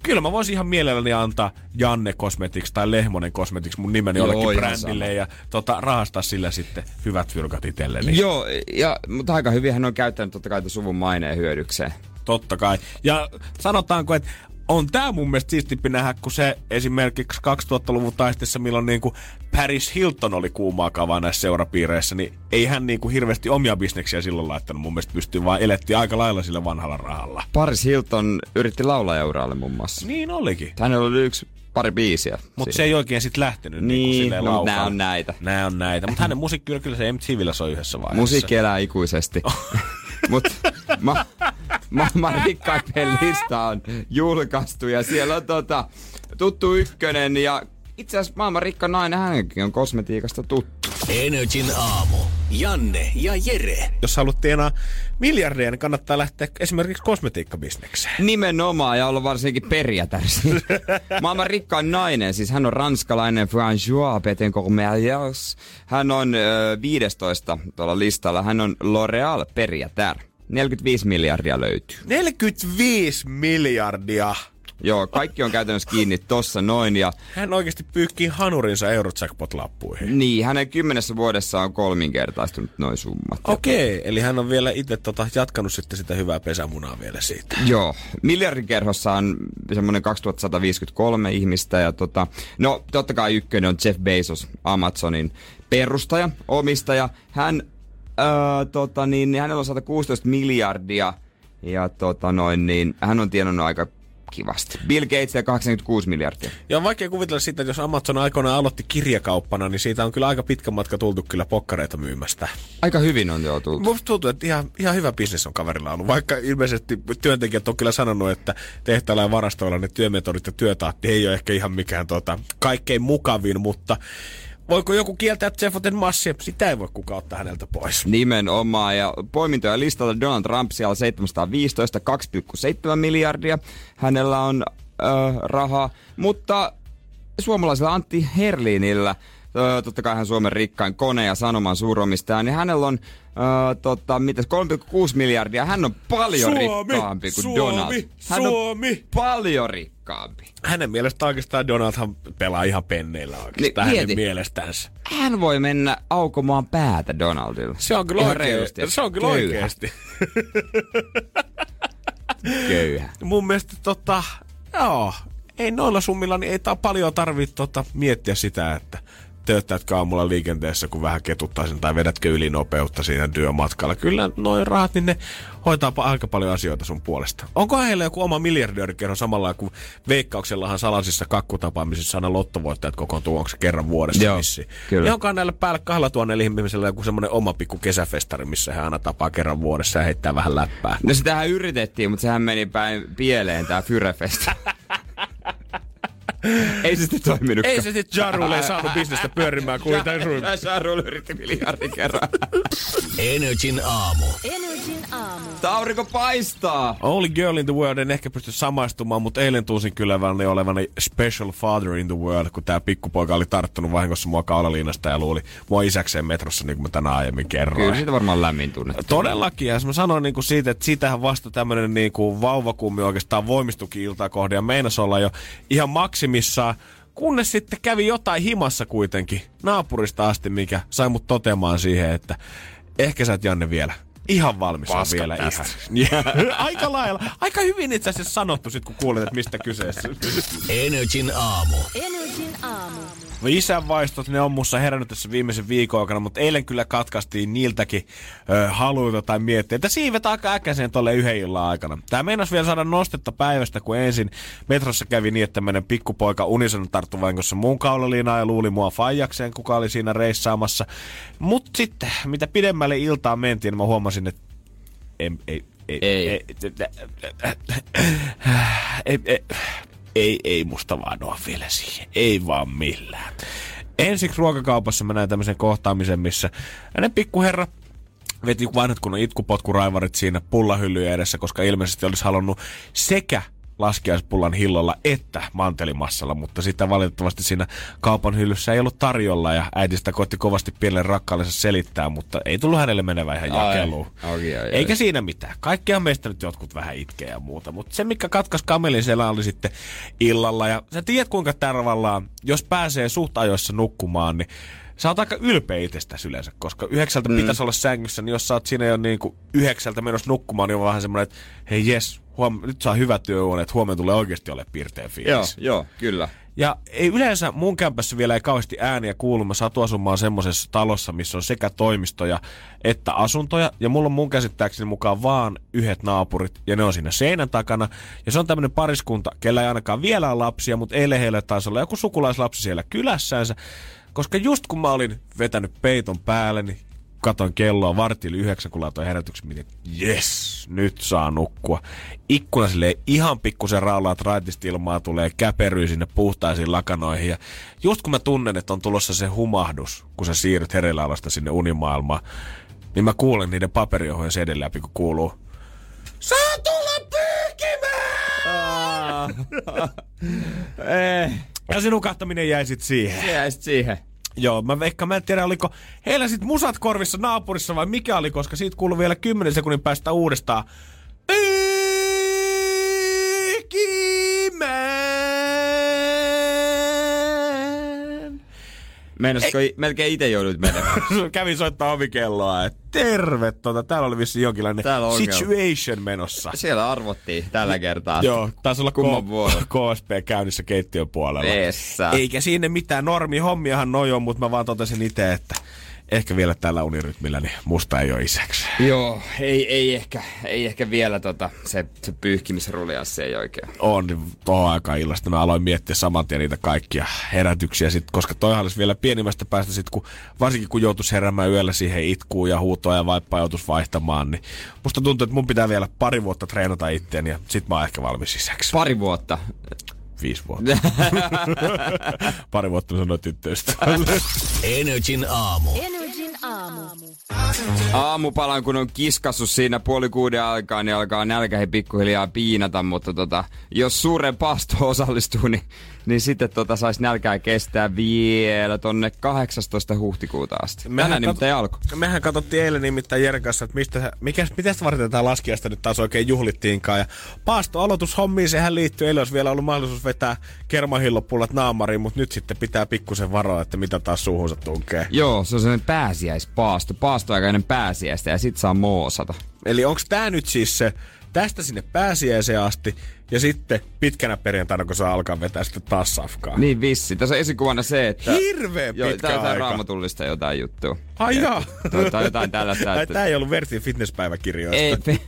Kyllä mä voisin ihan mielelläni antaa Janne Cosmetics tai Lehmonen Cosmetics mun nimeni Joo, jollekin brändille sama. ja tota, rahastaa sillä sitten hyvät fyrkat itselleni. Joo, ja, mutta aika hyvin hän on käyttänyt totta kai suvun maineen hyödykseen. Totta kai. Ja sanotaanko, että on tää mun mielestä siistimpi nähdä, kun se esimerkiksi 2000-luvun taistessa, milloin niinku Paris Hilton oli kuumaa kavaa näissä seurapiireissä, niin ei hän niinku hirveästi omia bisneksiä silloin laittanut. Mun mielestä pystyy vaan elettiin aika lailla sillä vanhalla rahalla. Paris Hilton yritti laulajauraalle muun muassa. Niin olikin. Hänellä oli yksi pari biisiä. Mutta se ei oikein sit lähtenyt Niin, niinku no, mut laukalle. nää on näitä. Nää on näitä. Mutta hänen musiikki kyllä, se MTVllä soi yhdessä vaiheessa. Musiikki elää ikuisesti. Mutta ma, maailman rikkaiden lista on julkaistu ja siellä on tota, tuttu ykkönen ja itse asiassa maailman rikka nainen hänenkin on kosmetiikasta tuttu. Energin aamu. Janne ja Jere. Jos haluat tienaa miljardeja, niin kannattaa lähteä esimerkiksi kosmetiikkabisnekseen. Nimenomaan ja olla varsinkin perijätärs. Maailman rikkain nainen, siis hän on ranskalainen François Bettencourt-Meyers. Hän on ö, 15 tuolla listalla. Hän on L'Oreal perijätär. 45 miljardia löytyy. 45 miljardia. Joo, kaikki on käytännössä kiinni tossa noin ja Hän oikeasti pyykkii hanurinsa Eurojackpot-lappuihin. niin, hänen kymmenessä vuodessa on kolminkertaistunut noin summat. Okei, eli hän on vielä itse tota, jatkanut sitten sitä hyvää pesämunaa vielä siitä. Joo, miljardikerhossa on semmoinen 2153 ihmistä ja tota, no totta kai ykkönen on Jeff Bezos, Amazonin perustaja, omistaja. Hän öö, tota, niin, niin hänellä on 116 miljardia ja tota, noin, niin, hän on tienannut aika kivasti. Bill Gates ja 86 miljardia. Ja on vaikea kuvitella sitä, että jos Amazon aikoinaan aloitti kirjakauppana, niin siitä on kyllä aika pitkä matka tultu kyllä pokkareita myymästä. Aika hyvin on jo tullut. Musta tuntuu, että ihan, ihan hyvä bisnes on kaverilla ollut. Vaikka ilmeisesti työntekijät on kyllä sanonut, että tehtailla ja varastoilla ne työmetodit ja työtahti ei ole ehkä ihan mikään tota, kaikkein mukavin, mutta voiko joku kieltää Jeffoten massia? Sitä ei voi kukaan ottaa häneltä pois. Nimenomaan. Ja poimintoja listalta Donald Trump siellä 715, 2,7 miljardia. Hänellä on äh, rahaa. Mutta suomalaisella Antti Herlinillä, öö, totta kai hän Suomen rikkain kone ja sanoman suuromistaja, niin hänellä on öö, tota, mitäs, 3,6 miljardia. Hän on paljon Suomi, rikkaampi kuin Suomi, Donald. Hän Suomi. on paljon rikkaampi. Hänen mielestä oikeastaan Donaldhan pelaa ihan penneillä oikeastaan Niin, hänen mieti. mielestänsä. Hän voi mennä aukomaan päätä Donaldilla. Se on kyllä Ihan oikein, reilusti. se on kyllä Köyhä. oikeasti. Köyhä. Mun mielestä tota, joo, ei noilla summilla, niin ei ta- paljon tarvitse tota, miettiä sitä, että tööttäytkö aamulla liikenteessä, kun vähän ketuttaisin, tai vedätkö ylinopeutta siinä työmatkalla. Kyllä noin rahat, niin ne hoitaa aika paljon asioita sun puolesta. Onko heillä joku oma miljardöörikerho samalla kuin Veikkauksellahan salaisissa kakkutapaamisissa aina lottovoittajat kokoontuu, onko se kerran vuodessa Joo, vissiin? kyllä. Ja onko näillä päällä kahdella tuhannella ihmisellä joku semmoinen oma pikku kesäfestari, missä he aina tapaa kerran vuodessa ja heittää vähän läppää? No sitähän yritettiin, mutta sehän meni päin pieleen tää Fyrefest. ei se sitten toiminut. Ei se sitten Jarulle ei saanut bisnestä pyörimään kuin tämän Jarul yritti miljardin kerran. Energin aamu. Energin aamu. Tää aurinko paistaa. Only girl in the world en ehkä pysty samaistumaan, mutta eilen tunsin kyllä olevani olevani special father in the world, kun tää pikkupoika oli tarttunut vahingossa mua kaulaliinasta ja luuli mua isäkseen metrossa, niin kuin mä tänään aiemmin kerroin. Kyllä siitä varmaan lämmin tunne. Todellakin, ja jos mä sanoin niin kuin siitä, että siitähän vasta tämmönen niin kuin vauvakummi oikeastaan voimistukin iltaa kohden, ja meinas olla jo ihan maksimissaan, kunnes sitten kävi jotain himassa kuitenkin naapurista asti, mikä sai mut toteamaan siihen, että ehkä sä et Janne vielä ihan valmis on vielä tästä. ihan. Ja, aika lailla. Aika hyvin itse asiassa sanottu sit, kun kuulet, että mistä kyseessä. Energin aamu. Energin aamu. Isän vaistot, ne on mussa herännyt tässä viimeisen viikon aikana, mutta eilen kyllä katkaistiin niiltäkin ö, haluita tai mietteitä. Siivet aika äkäiseen tolle yhden illan aikana. Tää meinas vielä saada nostetta päivästä, kun ensin metrossa kävi niin, että meidän pikkupoika Unison tarttu vahingossa mun kaulaliinaan ja luuli mua faijakseen, kuka oli siinä reissaamassa. Mut sitten, mitä pidemmälle iltaan mentiin, niin mä huomasin, että ei, ei, ei, Ei. ei, ei, ei, ei, ei musta vaan oo vielä siihen. Ei vaan millään. Ensiksi ruokakaupassa mä näin tämmöisen kohtaamisen, missä ne pikkuherra veti vanhat kun itkupotkuraivarit siinä pullahyllyjen edessä, koska ilmeisesti olisi halunnut sekä laskiaispullan hillolla että mantelimassalla, mutta sitä valitettavasti siinä kaupan hyllyssä ei ollut tarjolla ja äiti sitä koitti kovasti pienelle rakkaallensa selittää, mutta ei tullut hänelle menevä ihan jakeluun. ai, ai, ai. Eikä siinä mitään. Kaikkihan meistä nyt jotkut vähän itkee ja muuta, mutta se mikä katkas kamelin siellä oli sitten illalla ja sä tiedät kuinka tavallaan, jos pääsee suht ajoissa nukkumaan, niin sä oot aika ylpeä itsestäsi yleensä, koska yhdeksältä mm. pitäisi olla sängyssä, niin jos sä oot siinä jo niin kuin yhdeksältä menossa nukkumaan, niin on vähän semmoinen, että hei jes, huom- nyt saa hyvä työuone, että huomenna tulee oikeasti ole pirteä fiilis. Joo, joo, kyllä. Ja ei yleensä mun kämpässä vielä ei kauheasti ääniä kuulu. Mä satun asumaan semmoisessa talossa, missä on sekä toimistoja että asuntoja. Ja mulla on mun käsittääkseni mukaan vaan yhdet naapurit. Ja ne on siinä seinän takana. Ja se on tämmöinen pariskunta, kellä ei ainakaan vielä ole lapsia, mutta eilen heillä taisi olla joku sukulaislapsi siellä kylässänsä. Koska just kun mä olin vetänyt peiton päälle, katoin kelloa vartti yli yhdeksän, kun laitoin herätyksen, mietin, yes, nyt saa nukkua. Ikkuna silleen ihan pikkusen raulaa, että raitista ilmaa tulee käperyy sinne puhtaisiin lakanoihin. Ja just kun mä tunnen, että on tulossa se humahdus, kun sä siirryt hereillä sinne unimaailmaan, niin mä kuulen niiden paperiohojen sedellä läpi, kun kuuluu, Saa tulla pyyhkimään! Ei, Ja se nukahtaminen jäi sit siihen. se jäi sit siihen. Joo, mä veikkaan, mä en tiedä, oliko heillä sit musat korvissa naapurissa vai mikä oli, koska siitä kuului vielä 10 sekunnin päästä uudestaan. Pyyhkimään. Meinasko i- melkein itse joudut menemään? Kävin soittaa ovikelloa, että terve, tota, täällä oli vissi jonkinlainen Täällä on situation menossa. Siellä arvottiin tällä kertaa. Joo, taisi olla Kumman K- vuoro? KSP käynnissä keittiön puolella. Vessa. Eikä sinne mitään normi hommiahan noi on, mutta mä vaan totesin itse, että ehkä vielä tällä unirytmillä, niin musta ei ole isäksi. Joo, ei, ei, ehkä, ei ehkä vielä tota, se, se pyyhkimisrulia, se ei oikein. On, niin tohon aikaan illasta mä aloin miettiä saman tien niitä kaikkia herätyksiä, sit, koska toihan olisi vielä pienimmästä päästä, sit, kun, varsinkin kun joutuisi heräämään yöllä siihen itkuun ja huutoa ja vaippaa joutuisi vaihtamaan, niin musta tuntuu, että mun pitää vielä pari vuotta treenata itteen ja sit mä oon ehkä valmis isäksi. Pari vuotta. Viisi vuotta. pari vuotta sanoin tyttöystävälle. Energin aamu. Energin aamu. Aamupalan, kun on kiskassu siinä puoli kuuden aikaa, niin alkaa nälkähi pikkuhiljaa piinata, mutta tota, jos suuren paasto osallistuu, niin, niin sitten tota saisi nälkää kestää vielä tonne 18. huhtikuuta asti. Tänään nimittäin alkoi. Mehän katsottiin eilen nimittäin Jeren kanssa, että mistä, mikä, miten varten tätä laskiasta nyt taas oikein juhlittiinkaan. Ja paasto aloitushommiin sehän liittyy. Eilen olisi vielä ollut mahdollisuus vetää kermahillopullat naamariin, mutta nyt sitten pitää pikkusen varoa, että mitä taas suuhunsa tunkee. Joo, se on sellainen pääsiäispaasto, paastoaikainen pääsiäistä ja sit saa moosata. Eli onko tämä nyt siis se tästä sinne pääsiäiseen asti ja sitten pitkänä perjantaina, kun saa alkaa vetää sitten taas safkaa. Niin vissi. Tässä on esikuvana se, että... Hirveän Joo, pitkä tää aika. raamatullista jotain juttua. Ai jaa. Tai- Tai jotain tällaista. Ai, Että... tää ei ollut Vertin fitnesspäiväkirjoista. Ei, pe...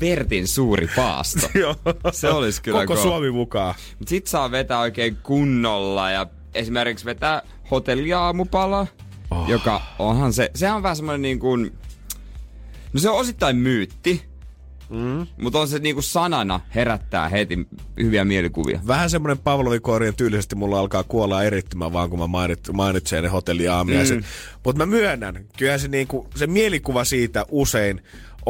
Vertin suuri paasto. Joo. Se olisi kyllä Koko kova. Suomi mukaan. Mut sit saa vetää oikein kunnolla ja esimerkiksi vetää hotelliaamupala, oh. joka onhan se, sehän on vähän semmoinen niin kuin, no se on osittain myytti, mm. mutta on se niin kuin sanana herättää heti hyviä mielikuvia. Vähän semmoinen Pavlovikoirien tyylisesti mulla alkaa kuolla erittymään vaan, kun mä mainit, mainitsen ne hotelliaamiaiset. Mm. Mutta mä myönnän, kyllä se, niinku, se mielikuva siitä usein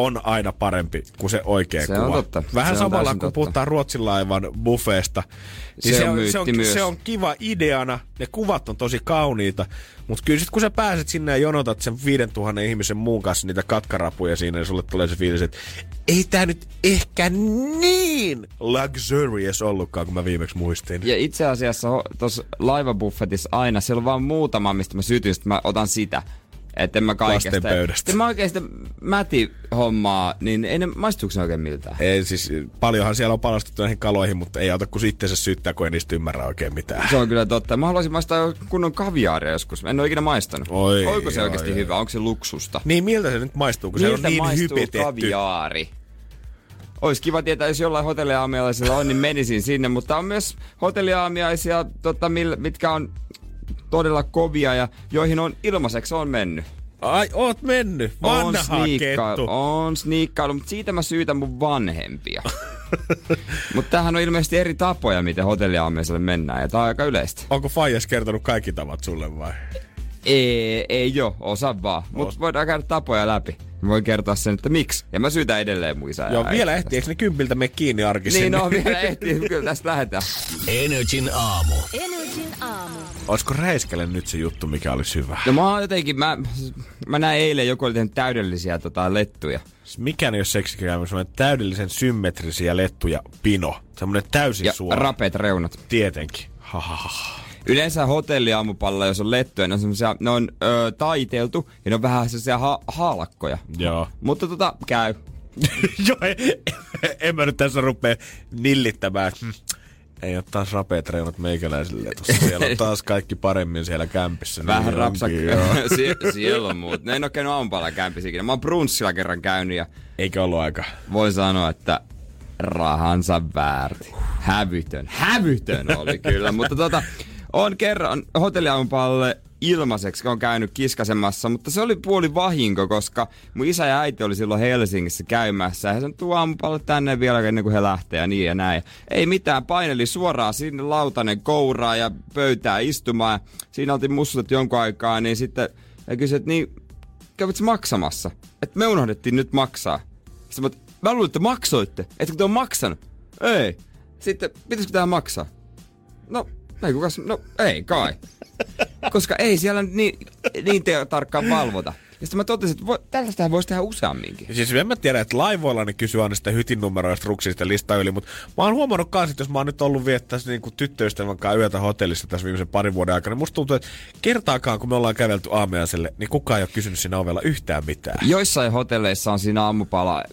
on aina parempi kuin se oikea Se kuva. on totta. Vähän Se on samalla, täysin kun totta. puhutaan Ruotsin laivan buffeesta. Niin Se se, on on, se, on, myös. se on kiva ideana, ne kuvat on tosi kauniita, mutta kyllä sit kun sä pääset sinne ja jonotat sen 5000 ihmisen muun kanssa niitä katkarapuja siinä, niin sulle tulee se fiilis, että ei tää nyt ehkä niin luxurious ollutkaan, kun mä viimeksi muistin. Ja itse asiassa tuossa laivabuffetissa aina, siellä on vaan muutama, mistä mä sytyn, mä otan sitä. Että en mä kaikesta. Lasten pöydästä. Sitten mä oikein sitä mäti-hommaa, niin ei ne maistuuko ne oikein miltään? Ei, siis paljonhan siellä on panostettu näihin kaloihin, mutta ei auta kuin itsensä syyttää, kun ei niistä ymmärrä oikein mitään. Se on kyllä totta. Mä haluaisin maistaa kunnon kaviaaria joskus. En ole ikinä maistanut. Oi, Oiko se oi, oikeasti oi. hyvä? Onko se luksusta? Niin miltä se nyt maistuu, kun se Miltä on niin hypetetty? kaviaari? Olisi kiva tietää, jos jollain hotelliaamiaisilla on, niin menisin sinne. Mutta on myös hotelliaamiaisia, tota, mitkä on todella kovia ja joihin on ilmaiseksi on mennyt. Ai, oot mennyt. on Vanha sniikkailu, kettu. on sniikkailu, mutta siitä mä syytän mun vanhempia. mutta tämähän on ilmeisesti eri tapoja, miten hotelliaamiaiselle mennään, ja tää on aika yleistä. Onko Faijas kertonut kaikki tavat sulle vai? Ei, ei jo, osa vaan. Mutta voidaan käydä tapoja läpi. Mä voin kertoa sen, että miksi. Ja mä syytän edelleen mun isää. Joo, vielä ehtii, eikö ne kympiltä mene kiinni arkisin? Niin, no vielä ehtii. Kyllä tästä lähdetään. Energin aamu. Energin aamu. Olisiko Räiskelle nyt se juttu, mikä olisi hyvä? No mä oon jotenkin, mä, mä näin eilen, joku oli tehnyt täydellisiä tota, lettuja. Mikään ei ole seksikään, semmoinen täydellisen symmetrisiä lettuja pino. Semmoinen täysin Ja suora. rapeat reunat. Tietenkin. Ha, ha, ha. Yleensä hotelliaamupalla, jos on lettuja, ne on semmosia, ne on ö, taiteltu ja ne on vähän sellaisia ha- haalakkoja. Joo. Mutta tota, käy. Joo, en, en mä nyt tässä rupea nillittämään. Hm. Ei ole taas rapeat reunat meikäläisille. Tuossa siellä on taas kaikki paremmin siellä kämpissä. Vähän Niin rapsak. onkin, joo. Sie- siellä on muut. Ne en ole käynyt aamupalalla kämpissä ikinä. Mä oon brunssilla kerran käynyt ja Eikä ollut aika. voin sanoa, että rahansa väärti. Hävytön. Hävytön oli kyllä. Mutta tota, on kerran hotelliaamupallalle ilmaiseksi, kun on käynyt kiskasemassa, mutta se oli puoli vahinko, koska mun isä ja äiti oli silloin Helsingissä käymässä ja sanoi, tuo aamupalle tänne vielä ennen kuin he lähtee ja niin ja näin. Ei mitään, paineli suoraan sinne lautanen kouraa ja pöytää istumaan. Siinä oltiin mussutettu jonkun aikaa, niin sitten he kysyivät, että niin kävitkö maksamassa? Että me unohdettiin nyt maksaa. Sitten mä, mä luulin, että maksoitte. Etkö te on maksanut? Ei. Sitten, pitäisikö tähän maksaa? No, ei kukas, no ei kai. Koska ei siellä niin, niin tarkkaan valvota. Ja sitten mä totesin, että voi, tällaistähän voisi tehdä useamminkin. Ja siis en mä tiedä, että laivoilla ne kysyy aina sitä hytin numeroista ruksista listaa yli, mutta mä oon huomannut kans, että jos mä oon nyt ollut viettää niinku tyttöystävän kanssa yötä hotellissa tässä viimeisen parin vuoden aikana, niin musta tuntuu, että kertaakaan kun me ollaan kävelty aamiaiselle, niin kukaan ei ole kysynyt siinä ovella yhtään mitään. Joissain hotelleissa on siinä aamupala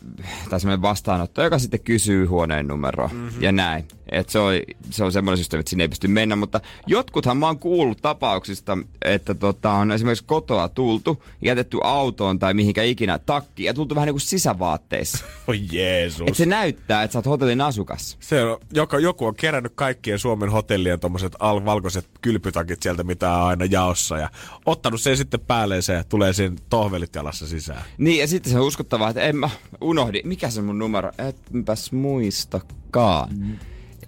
tai semmoinen vastaanotto, joka sitten kysyy huoneen numeroa mm-hmm. ja näin. Et se, on, se on semmoinen systeemi, että sinne ei pysty mennä, mutta jotkuthan mä oon kuullut tapauksista, että tota, on esimerkiksi kotoa tultu, jätetty autoon tai mihinkä ikinä takki ja tultu vähän niin kuin sisävaatteissa. Oi Jeesus. Et se näyttää, että sä oot hotellin asukas. Se on, joka, joku on kerännyt kaikkien Suomen hotellien tommoset al- valkoiset kylpytakit sieltä, mitä on aina jaossa, ja ottanut sen sitten päälleen se ja tulee siinä tohvelit jalassa sisään. Niin, ja sitten se on uskottavaa, että en mä unohdi. Mikä se mun numero? Etpäs muistakaan. Mm.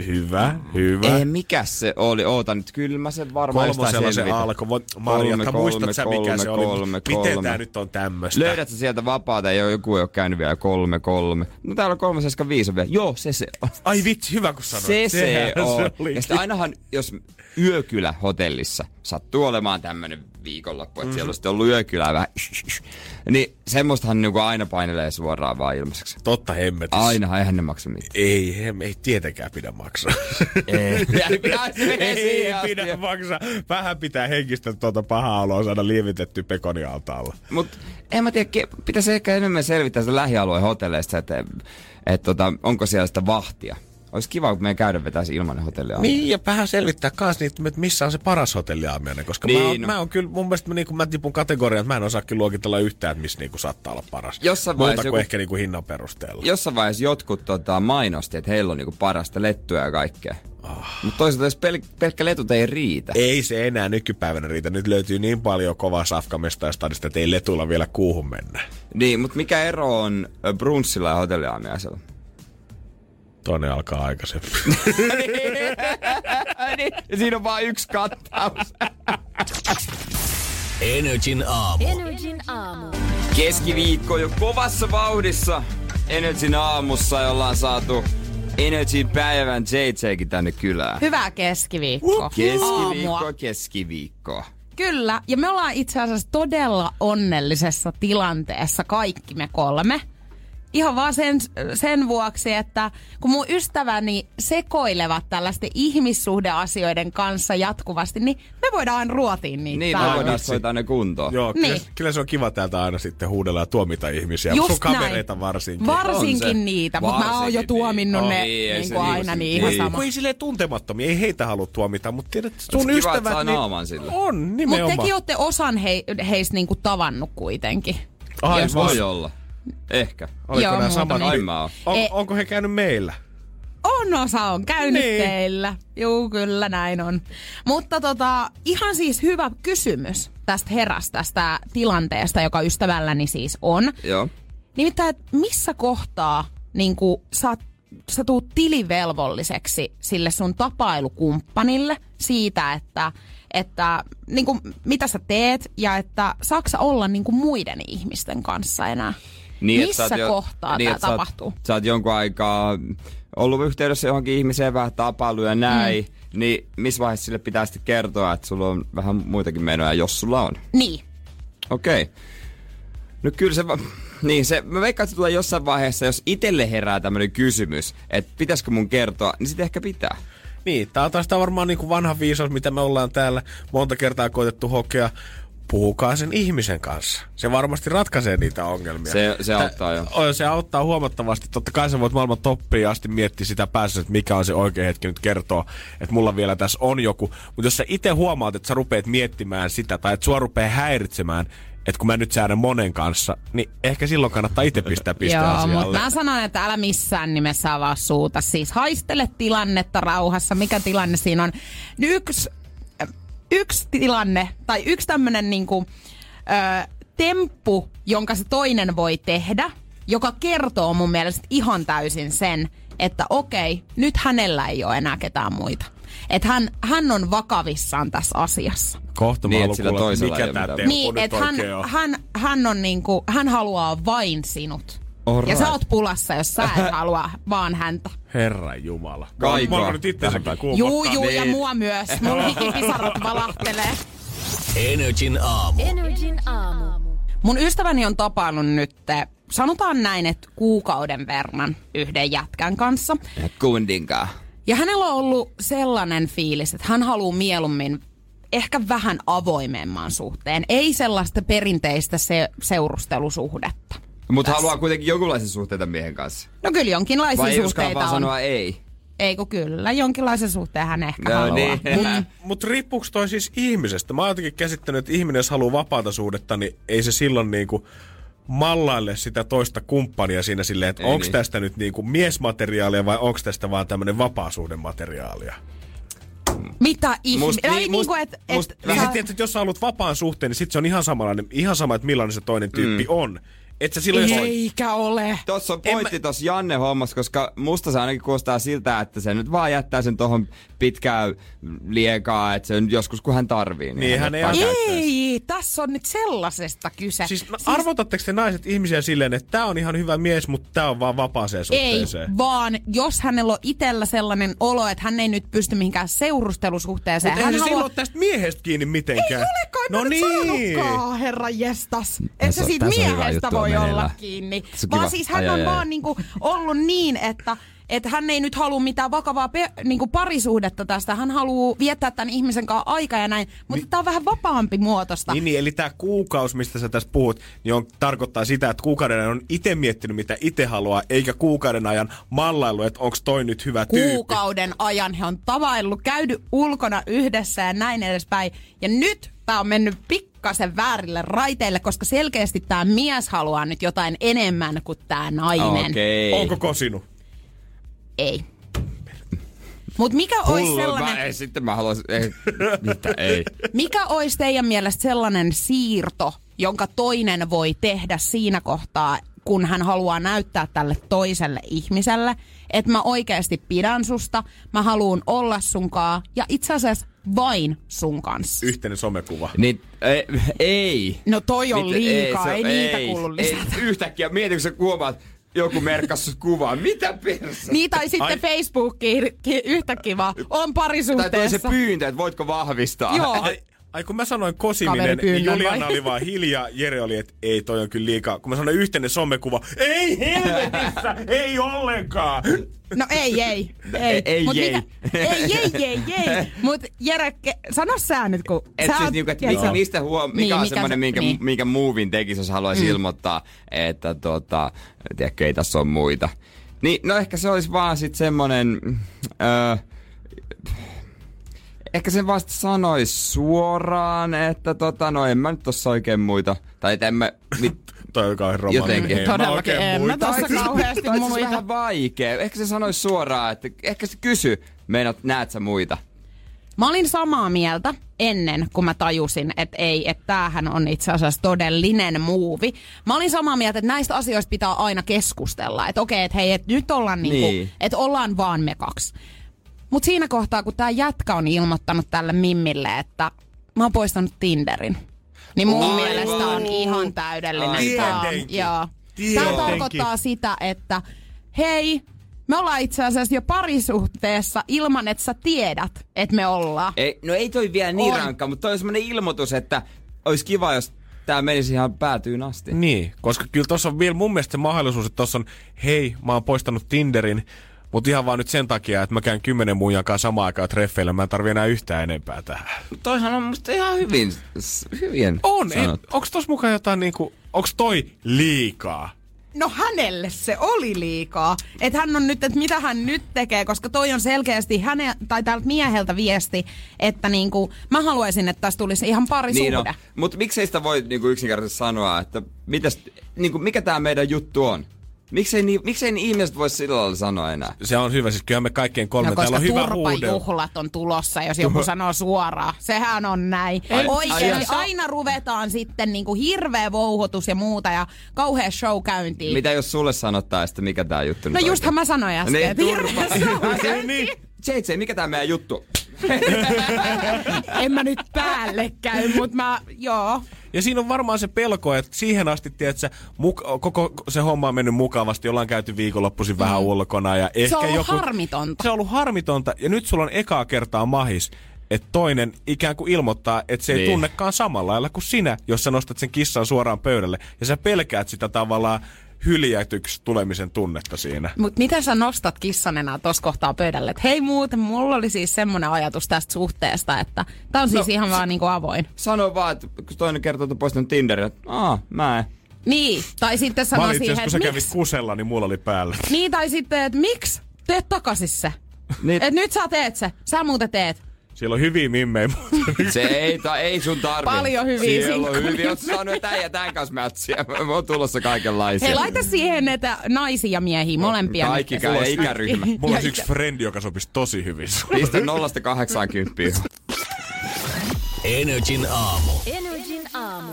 Hyvä, hyvä. Ei, mikä se oli? Oota nyt, kyllä mä sen varmaan Kolmosella se alkoi. Marja, Kolme, muistat sä mikä kolme, se oli? kolme, Miten kolme. tää nyt on tämmöstä? Löydät sä sieltä vapaata, ei ole joku ei ole käynyt vielä kolme, kolme. No täällä on kolme, seitsemän, viisi vielä. Joo, se se on. Ai vitsi, hyvä kun sanoit. Se se Sehän on. olikin. Ja sitten ainahan, jos yökylä hotellissa sattuu olemaan tämmönen viikonloppu, että Mhm. siellä on sitten ollut yökylä vähän, niin semmoistahan niinku aina painelee suoraan vaan ilmaiseksi. Totta hemmetissä. Aina, eihän ne maksa mitään. Ei, ei, ei tietenkään pidä maksaa. Ei, ei pidä maksaa. Vähän pitää henkistä tuota pahaa oloa saada lievitetty pekonialtaalla. Mutta en mä tiedä, pitäisi ehkä enemmän selvittää sitä lähialueen hotelleista, että et, tota, onko siellä sitä vahtia. Olisi kiva, kun meidän käydä vetäisi ilmanen hotelli aina. Niin, ja vähän selvittää kans niitä, että missä on se paras hotelliaamiainen, koska Niin, mä, oon, no. mä oon kyllä, mun mielestä mä, niin mä tipun kategoriaan, että mä en osaa kyllä luokitella yhtään, että missä niin saattaa olla paras. Jossain Muuta vaiheessa kuin joku- ehkä niin kuin hinnan perusteella. Jossain vaiheessa jotkut tota, mainosti, että heillä on niinku parasta lettyä ja kaikkea. Oh. Mutta toisaalta jos pel- pelkkä letut ei riitä. Ei se enää nykypäivänä riitä. Nyt löytyy niin paljon kovaa safkamesta ja stadista, että ei letulla vielä kuuhun mennä. Niin, mutta mikä ero on brunssilla ja hotelliaamiaisella? Toinen alkaa aikaisemmin. niin, ja siinä on vain yksi kattaus. Energin aamu. Energin aamu. Keskiviikko jo kovassa vauhdissa. Energyn aamussa ja ollaan saatu Energyn päivän JJkin tänne kylään. Hyvää keskiviikkoa. Keskiviikko, keskiviikko. Kyllä, ja me ollaan itse asiassa todella onnellisessa tilanteessa kaikki me kolme. Ihan vaan sen, sen vuoksi, että kun mun ystäväni sekoilevat tällaisten ihmissuhdeasioiden kanssa jatkuvasti, niin me voidaan ruotiin niitä Niin, me voidaan soittaa ne kuntoon. Joo, kyllä, Niin. kyllä, se on kiva täältä aina sitten huudella ja tuomita ihmisiä. Just Sun kavereita näin. varsinkin. On se. Varsinkin niitä, mutta mä oon jo tuominnut niin. ne Oh, niin, niin se kuin aina sit- niin ihan niin. sama. Kun ei silleen tuntemattomia, ei heitä halua tuomita, mutta tiedät, sun kiva, että ystävät... saa niin, sille. On, Mutta nimenomaan. tekin olette osan he, heistä niinku tavannut kuitenkin. Ai, Voi olla. Ehkä. Oliko Joo, nämä samat? mä oon. On, Ei. onko he käynyt meillä? On osa on käynyt Niin. teillä. Juu, kyllä näin on. Mutta tota, ihan siis hyvä kysymys tästä herästä, tästä tilanteesta, joka ystävälläni siis on. Joo. Nimittäin, että missä kohtaa niin sä, oot- sä tuut tilivelvolliseksi sille sun tapailukumppanille siitä, että, että niin kuin, mitä sä teet ja että saako sä olla niin kuin muiden ihmisten kanssa enää? Niin, Missä sä oot jo- kohtaa niin, tämä tapahtuu? Sä oot jonkun aikaa ollut yhteydessä johonkin ihmiseen, vähän tapailu ja näin. Mm. Niin missä vaiheessa sille pitää sitten kertoa, että sulla on vähän muitakin menoja, jos sulla on? Niin. Okei. Okay. No kyllä se, va- niin se, mä veikkaan, että se tulee jossain vaiheessa, jos itselle herää tämmöinen kysymys, että pitäisikö mun kertoa, niin sitten ehkä pitää. Niin, tää on taas varmaan niinku vanha viisaus, mitä me ollaan täällä monta kertaa koitettu hokea. Puhukaa sen ihmisen kanssa. Se varmasti ratkaisee niitä ongelmia. Se- se Tä- auttaa jo. o- Se auttaa huomattavasti. Totta kai sä voit maailman toppiin asti miettiä sitä päässä, että mikä on se oikea hetki nyt kertoa, että mulla vielä tässä on joku. Mutta jos sä itse huomaat, että sä rupeat miettimään sitä, tai että sua rupeaa häiritsemään, että kun mä nyt säädän monen kanssa, niin ehkä silloin kannattaa itse pistää piste Joo, mutta mä sanon, että älä missään nimessä avaa suuta. Siis haistele tilannetta rauhassa. Mikä tilanne siinä on? Yksi, yksi tilanne, tai yksi tämmönen niinku, ö, temppu, jonka se toinen voi tehdä, joka kertoo mun mielestä ihan täysin sen, että okei, nyt hänellä ei ole enää ketään muita. Että hän, hän on vakavissaan tässä asiassa. Kohta mä Niin, sillä toisella mikä mitään. temppu Niin, nyt että hän, on. hän, hän, on niinku, hän haluaa vain sinut. Alright. Ja sä oot pulassa, jos sä et halua vaan häntä. Herran Jumala. Kaikua. Mä oon nyt itsensäkin. Juu, juu, ja Niin. mua myös. Mun hikipisarat valahtelee. Energin aamu. Energin aamu. Mun ystäväni on tapannut nyt, sanotaan näin, että kuukauden verran yhden jätkän kanssa. Kundinkaan. Ja hänellä on ollut sellainen fiilis, että hän haluaa mieluummin ehkä vähän avoimemman suhteen. Ei sellaista perinteistä se- seurustelusuhdetta. Mutta haluaa kuitenkin jonkunlaisen suhteita miehen kanssa. No kyllä jonkinlaisia Vai ei suhteita vaan on. sanoa ei? Ei kun kyllä, jonkinlaisen suhteen hän ehkä No haluaa. niin. Mm. Mutta riippuuko toi siis ihmisestä? Mä oon jotenkin käsittänyt, että ihminen, jos haluaa vapaata suhdetta, niin ei se silloin niinku mallaille sitä toista kumppania siinä silleen, että Ei onko niin. tästä nyt niinku miesmateriaalia vai onko tästä vaan tämmöinen vapaasuhdemateriaalia? Mitä ihme? Ai niin, niin must- kuin, et, must- et, Niin sä- että jos sä haluat vapaan suhteen, niin sit se on ihan samanlainen, ihan sama, että millainen se toinen tyyppi mm. on. Et sä silloin, jos... Eikä ole. Tossa on pointti mä- tossa Janne hommassa, koska musta se ainakin kuulostaa siltä, että se nyt vaan jättää sen tohon pitkään liekaa, että se nyt joskus kun hän tarvii. Niin, hän ei. Ei, tässä on nyt sellaisesta kyse. Siis, no, arvotatteko te naiset ihmisiä silleen, että tää on ihan hyvä mies, mutta tää on vaan vapaaseen ei, suhteeseen? vaan jos hänellä on itsellä sellainen olo, että hän ei nyt pysty mihinkään seurustelusuhteeseen. Mutta hän eihän se haluaa... silloin tästä miehestä kiinni mitenkään. Ei olekaan, no niin. saanutkaan, herra jestas. Et Tässä se on- siitä miehestä juttu voi meneillään. olla kiinni. Vaan siis hän Ai, on ai, ai. vaan niinku ollut niin, että että hän ei nyt halua mitään vakavaa pe- niinku parisuhdetta tästä. Hän haluaa viettää tämän ihmisen kanssa aikaa ja näin. Mutta tämä on vähän vapaampi muotosta. Niin, niin, eli tämä kuukaus, mistä sä tässä puhut, niin on, tarkoittaa sitä, että kuukauden ajan on itse miettinyt, mitä itse haluaa, eikä kuukauden ajan mallailu, että onko toi nyt hyvä tyyppi. kuukauden ajan he on tavaillut, käydy ulkona yhdessä ja näin edespäin. Ja nyt tämä on mennyt pikkasen väärille raiteille, koska selkeästi tämä mies haluaa nyt jotain enemmän kuin tämä nainen. Okei. Onko kosinut? Ei. Mutta mikä olisi sellainen, mä, ei, sitten mä haluaisin, ei, mitä, ei. mikä olisi teidän mielestä sellainen siirto, jonka toinen voi tehdä siinä kohtaa, kun hän haluaa näyttää tälle toiselle ihmiselle, että mä oikeasti pidän susta, mä haluan olla sunkaa ja itse asiassa vain sun kanssa. Yhteinen somekuva. Niin, ei, ei. No toi on Miten- liikaa, se ei, niitä kuulu lisätä. Ei, yhtäkkiä, mietitkö sä kuvaat, joku merkkas kuvaa, mitä perse? Niin, tai sitten Ai. Facebookiin ki- yhtäkkiä vaan, on Tai toi se parisuhteessa. pyyntö, että voitko vahvistaa. Joo. Ai, kun mä sanoin kosiminen, niin Juliana vai? oli vaan hiljaa, Jere oli, että ei toi on kyllä liikaa. Kun mä sanoin yhteinen somekuva, ei helvetissä, ei ollenkaan. No ei, ei, ei. Ei, Mut ei. Mikä, ei, ei, ei, ei. Mut Jere, ke- sano sä nyt, kun Et sä siis oot- niinku, et Jere. mi- mistä huo, mikä Niin, on mikä semmoinen, se- minkä, niin. minkä movin tekisi, jos haluaisi mm. ilmoittaa, että tota, tiedätkö, ei tässä ole muita. Niin, no ehkä se olisi vaan sit semmonen, öö, ehkä sen vasta sanoisi suoraan, että tota, no en mä nyt tossa oikein muita, tai et en mä, mit, Toi on kauhean romantinen. Jotenkin. Todellakin oikein en mä muita. tossa kauheasti tai muita. vähän vaikea. Ehkä se sanoisi suoraan, että ehkä se kysy, meinaat, näet sä muita? Mä olin samaa mieltä ennen, kun mä tajusin, että ei, että tämähän on itse asiassa todellinen muuvi. Mä olin samaa mieltä, että näistä asioista pitää aina keskustella. Että okei, että hei, että nyt ollaan niinku, Niin. että ollaan vaan me kaksi. Mutta siinä kohtaa, kun tämä jätkä on ilmoittanut tälle Mimmille, että mä oon poistanut Tinderin, niin mun Aivan. mielestä on ihan täydellinen. Tämä Tietenkin. tarkoittaa sitä, että hei, me ollaan itse asiassa jo parisuhteessa ilman, että sä tiedät, että me ollaan. Ei, no ei toi vielä niin On. rankka, mutta toi on semmonen ilmoitus, että olisi kiva, jos tää menisi ihan päätyyn asti. Niin, koska kyllä tuossa on vielä mun mielestä se mahdollisuus, että tuossa on, hei, mä oon poistanut Tinderin, mutta ihan vaan nyt sen takia, että mä käyn kymmenen muijan kanssa samaan aikaan treffeillä, mä en tarvi enää yhtään enempää tähän. Toihan on musta ihan hyvin, hyvin On, sanottu. onks tossa mukaan jotain niinku, onks toi liikaa? No hänelle se oli liikaa. Että hän on nyt, että mitä hän nyt tekee, koska toi on selkeästi häne, tai tältä mieheltä viesti, että niinku, mä haluaisin, että tästä tulisi ihan parisuhde. Niin on. Mutta miksei sitä voi niinku yksinkertaisesti sanoa, että mitäs, niinku, mikä tämä meidän juttu on? Miksei, ni, miksei ni ihmiset voi sillä lailla sanoa enää? Se on hyvä, siis kyllä me kaikkien kolme, No täällä koska on hyvä huude. turpajuhlat on tulossa, jos joku sanoo suoraan. Sehän on näin. Ai- Oikein, ai- aina ruvetaan sitten niinku hirveä vouhotus ja muuta ja kauhea show käyntiin. Mitä jos sulle sanottaisiin, että mikä tämä juttu No nyt justhan mä sanoin äsken, Niin, että hirveä turpa. show käyntiin. JJ, mikä tämä meidän juttu? en mä nyt päälle käy, mutta mä, joo. Ja siinä on varmaan se pelko, että siihen asti, tiedätkö, muk- koko se homma on mennyt mukavasti, ollaan käyty viikonloppuisin vähän ulkona. Ja ehkä Mm. on ollut joku, harmitonta. Se on ollut harmitonta, ja nyt sulla on ekaa kertaa mahis. että toinen ikään kuin ilmoittaa, että se ei Niin. tunnekaan samalla lailla kuin sinä, jos sä nostat sen kissan suoraan pöydälle ja sä pelkäät sitä tavallaan hyljätyksi tulemisen tunnetta siinä. Mut miten sä nostat kissan enää tossa kohtaa pöydälle? Et hei muuten, mulla oli siis semmoinen ajatus tästä suhteesta, että tää on siis No, ihan vaan niinku avoin. Sano vaan, että kun toinen kertoo, että poistanut Tinderin, että aah, mä en. Niin, tai sitten sanoo siihen, asiassa, kun että sä kävit miksi? kusella, niin mulla oli päällä. Niin, tai sitten, että miksi? Teet takaisin se. Niin, Et nyt sä teet se. Sä muuten teet. Siellä on hyviä mimmejä. se ei, ta, ei sun tarvi. Paljon hyviä Siellä on sinkkuja. hyviä. Oot saanut että äijä tämän kanssa mätsiä. Mä oon tulossa kaikenlaisia. Hei, laita siihen näitä naisia ja miehiä, molempia. Kaikki käy ja ikäryhmä. Mulla Ja olisi yksi frendi, joka sopisi tosi hyvin. Pistä 0-80. Energin aamu. Energin aamu.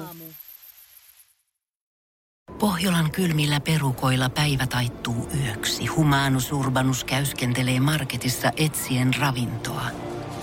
Pohjolan kylmillä perukoilla päivä taittuu yöksi. Humanus Urbanus käyskentelee marketissa etsien ravintoa.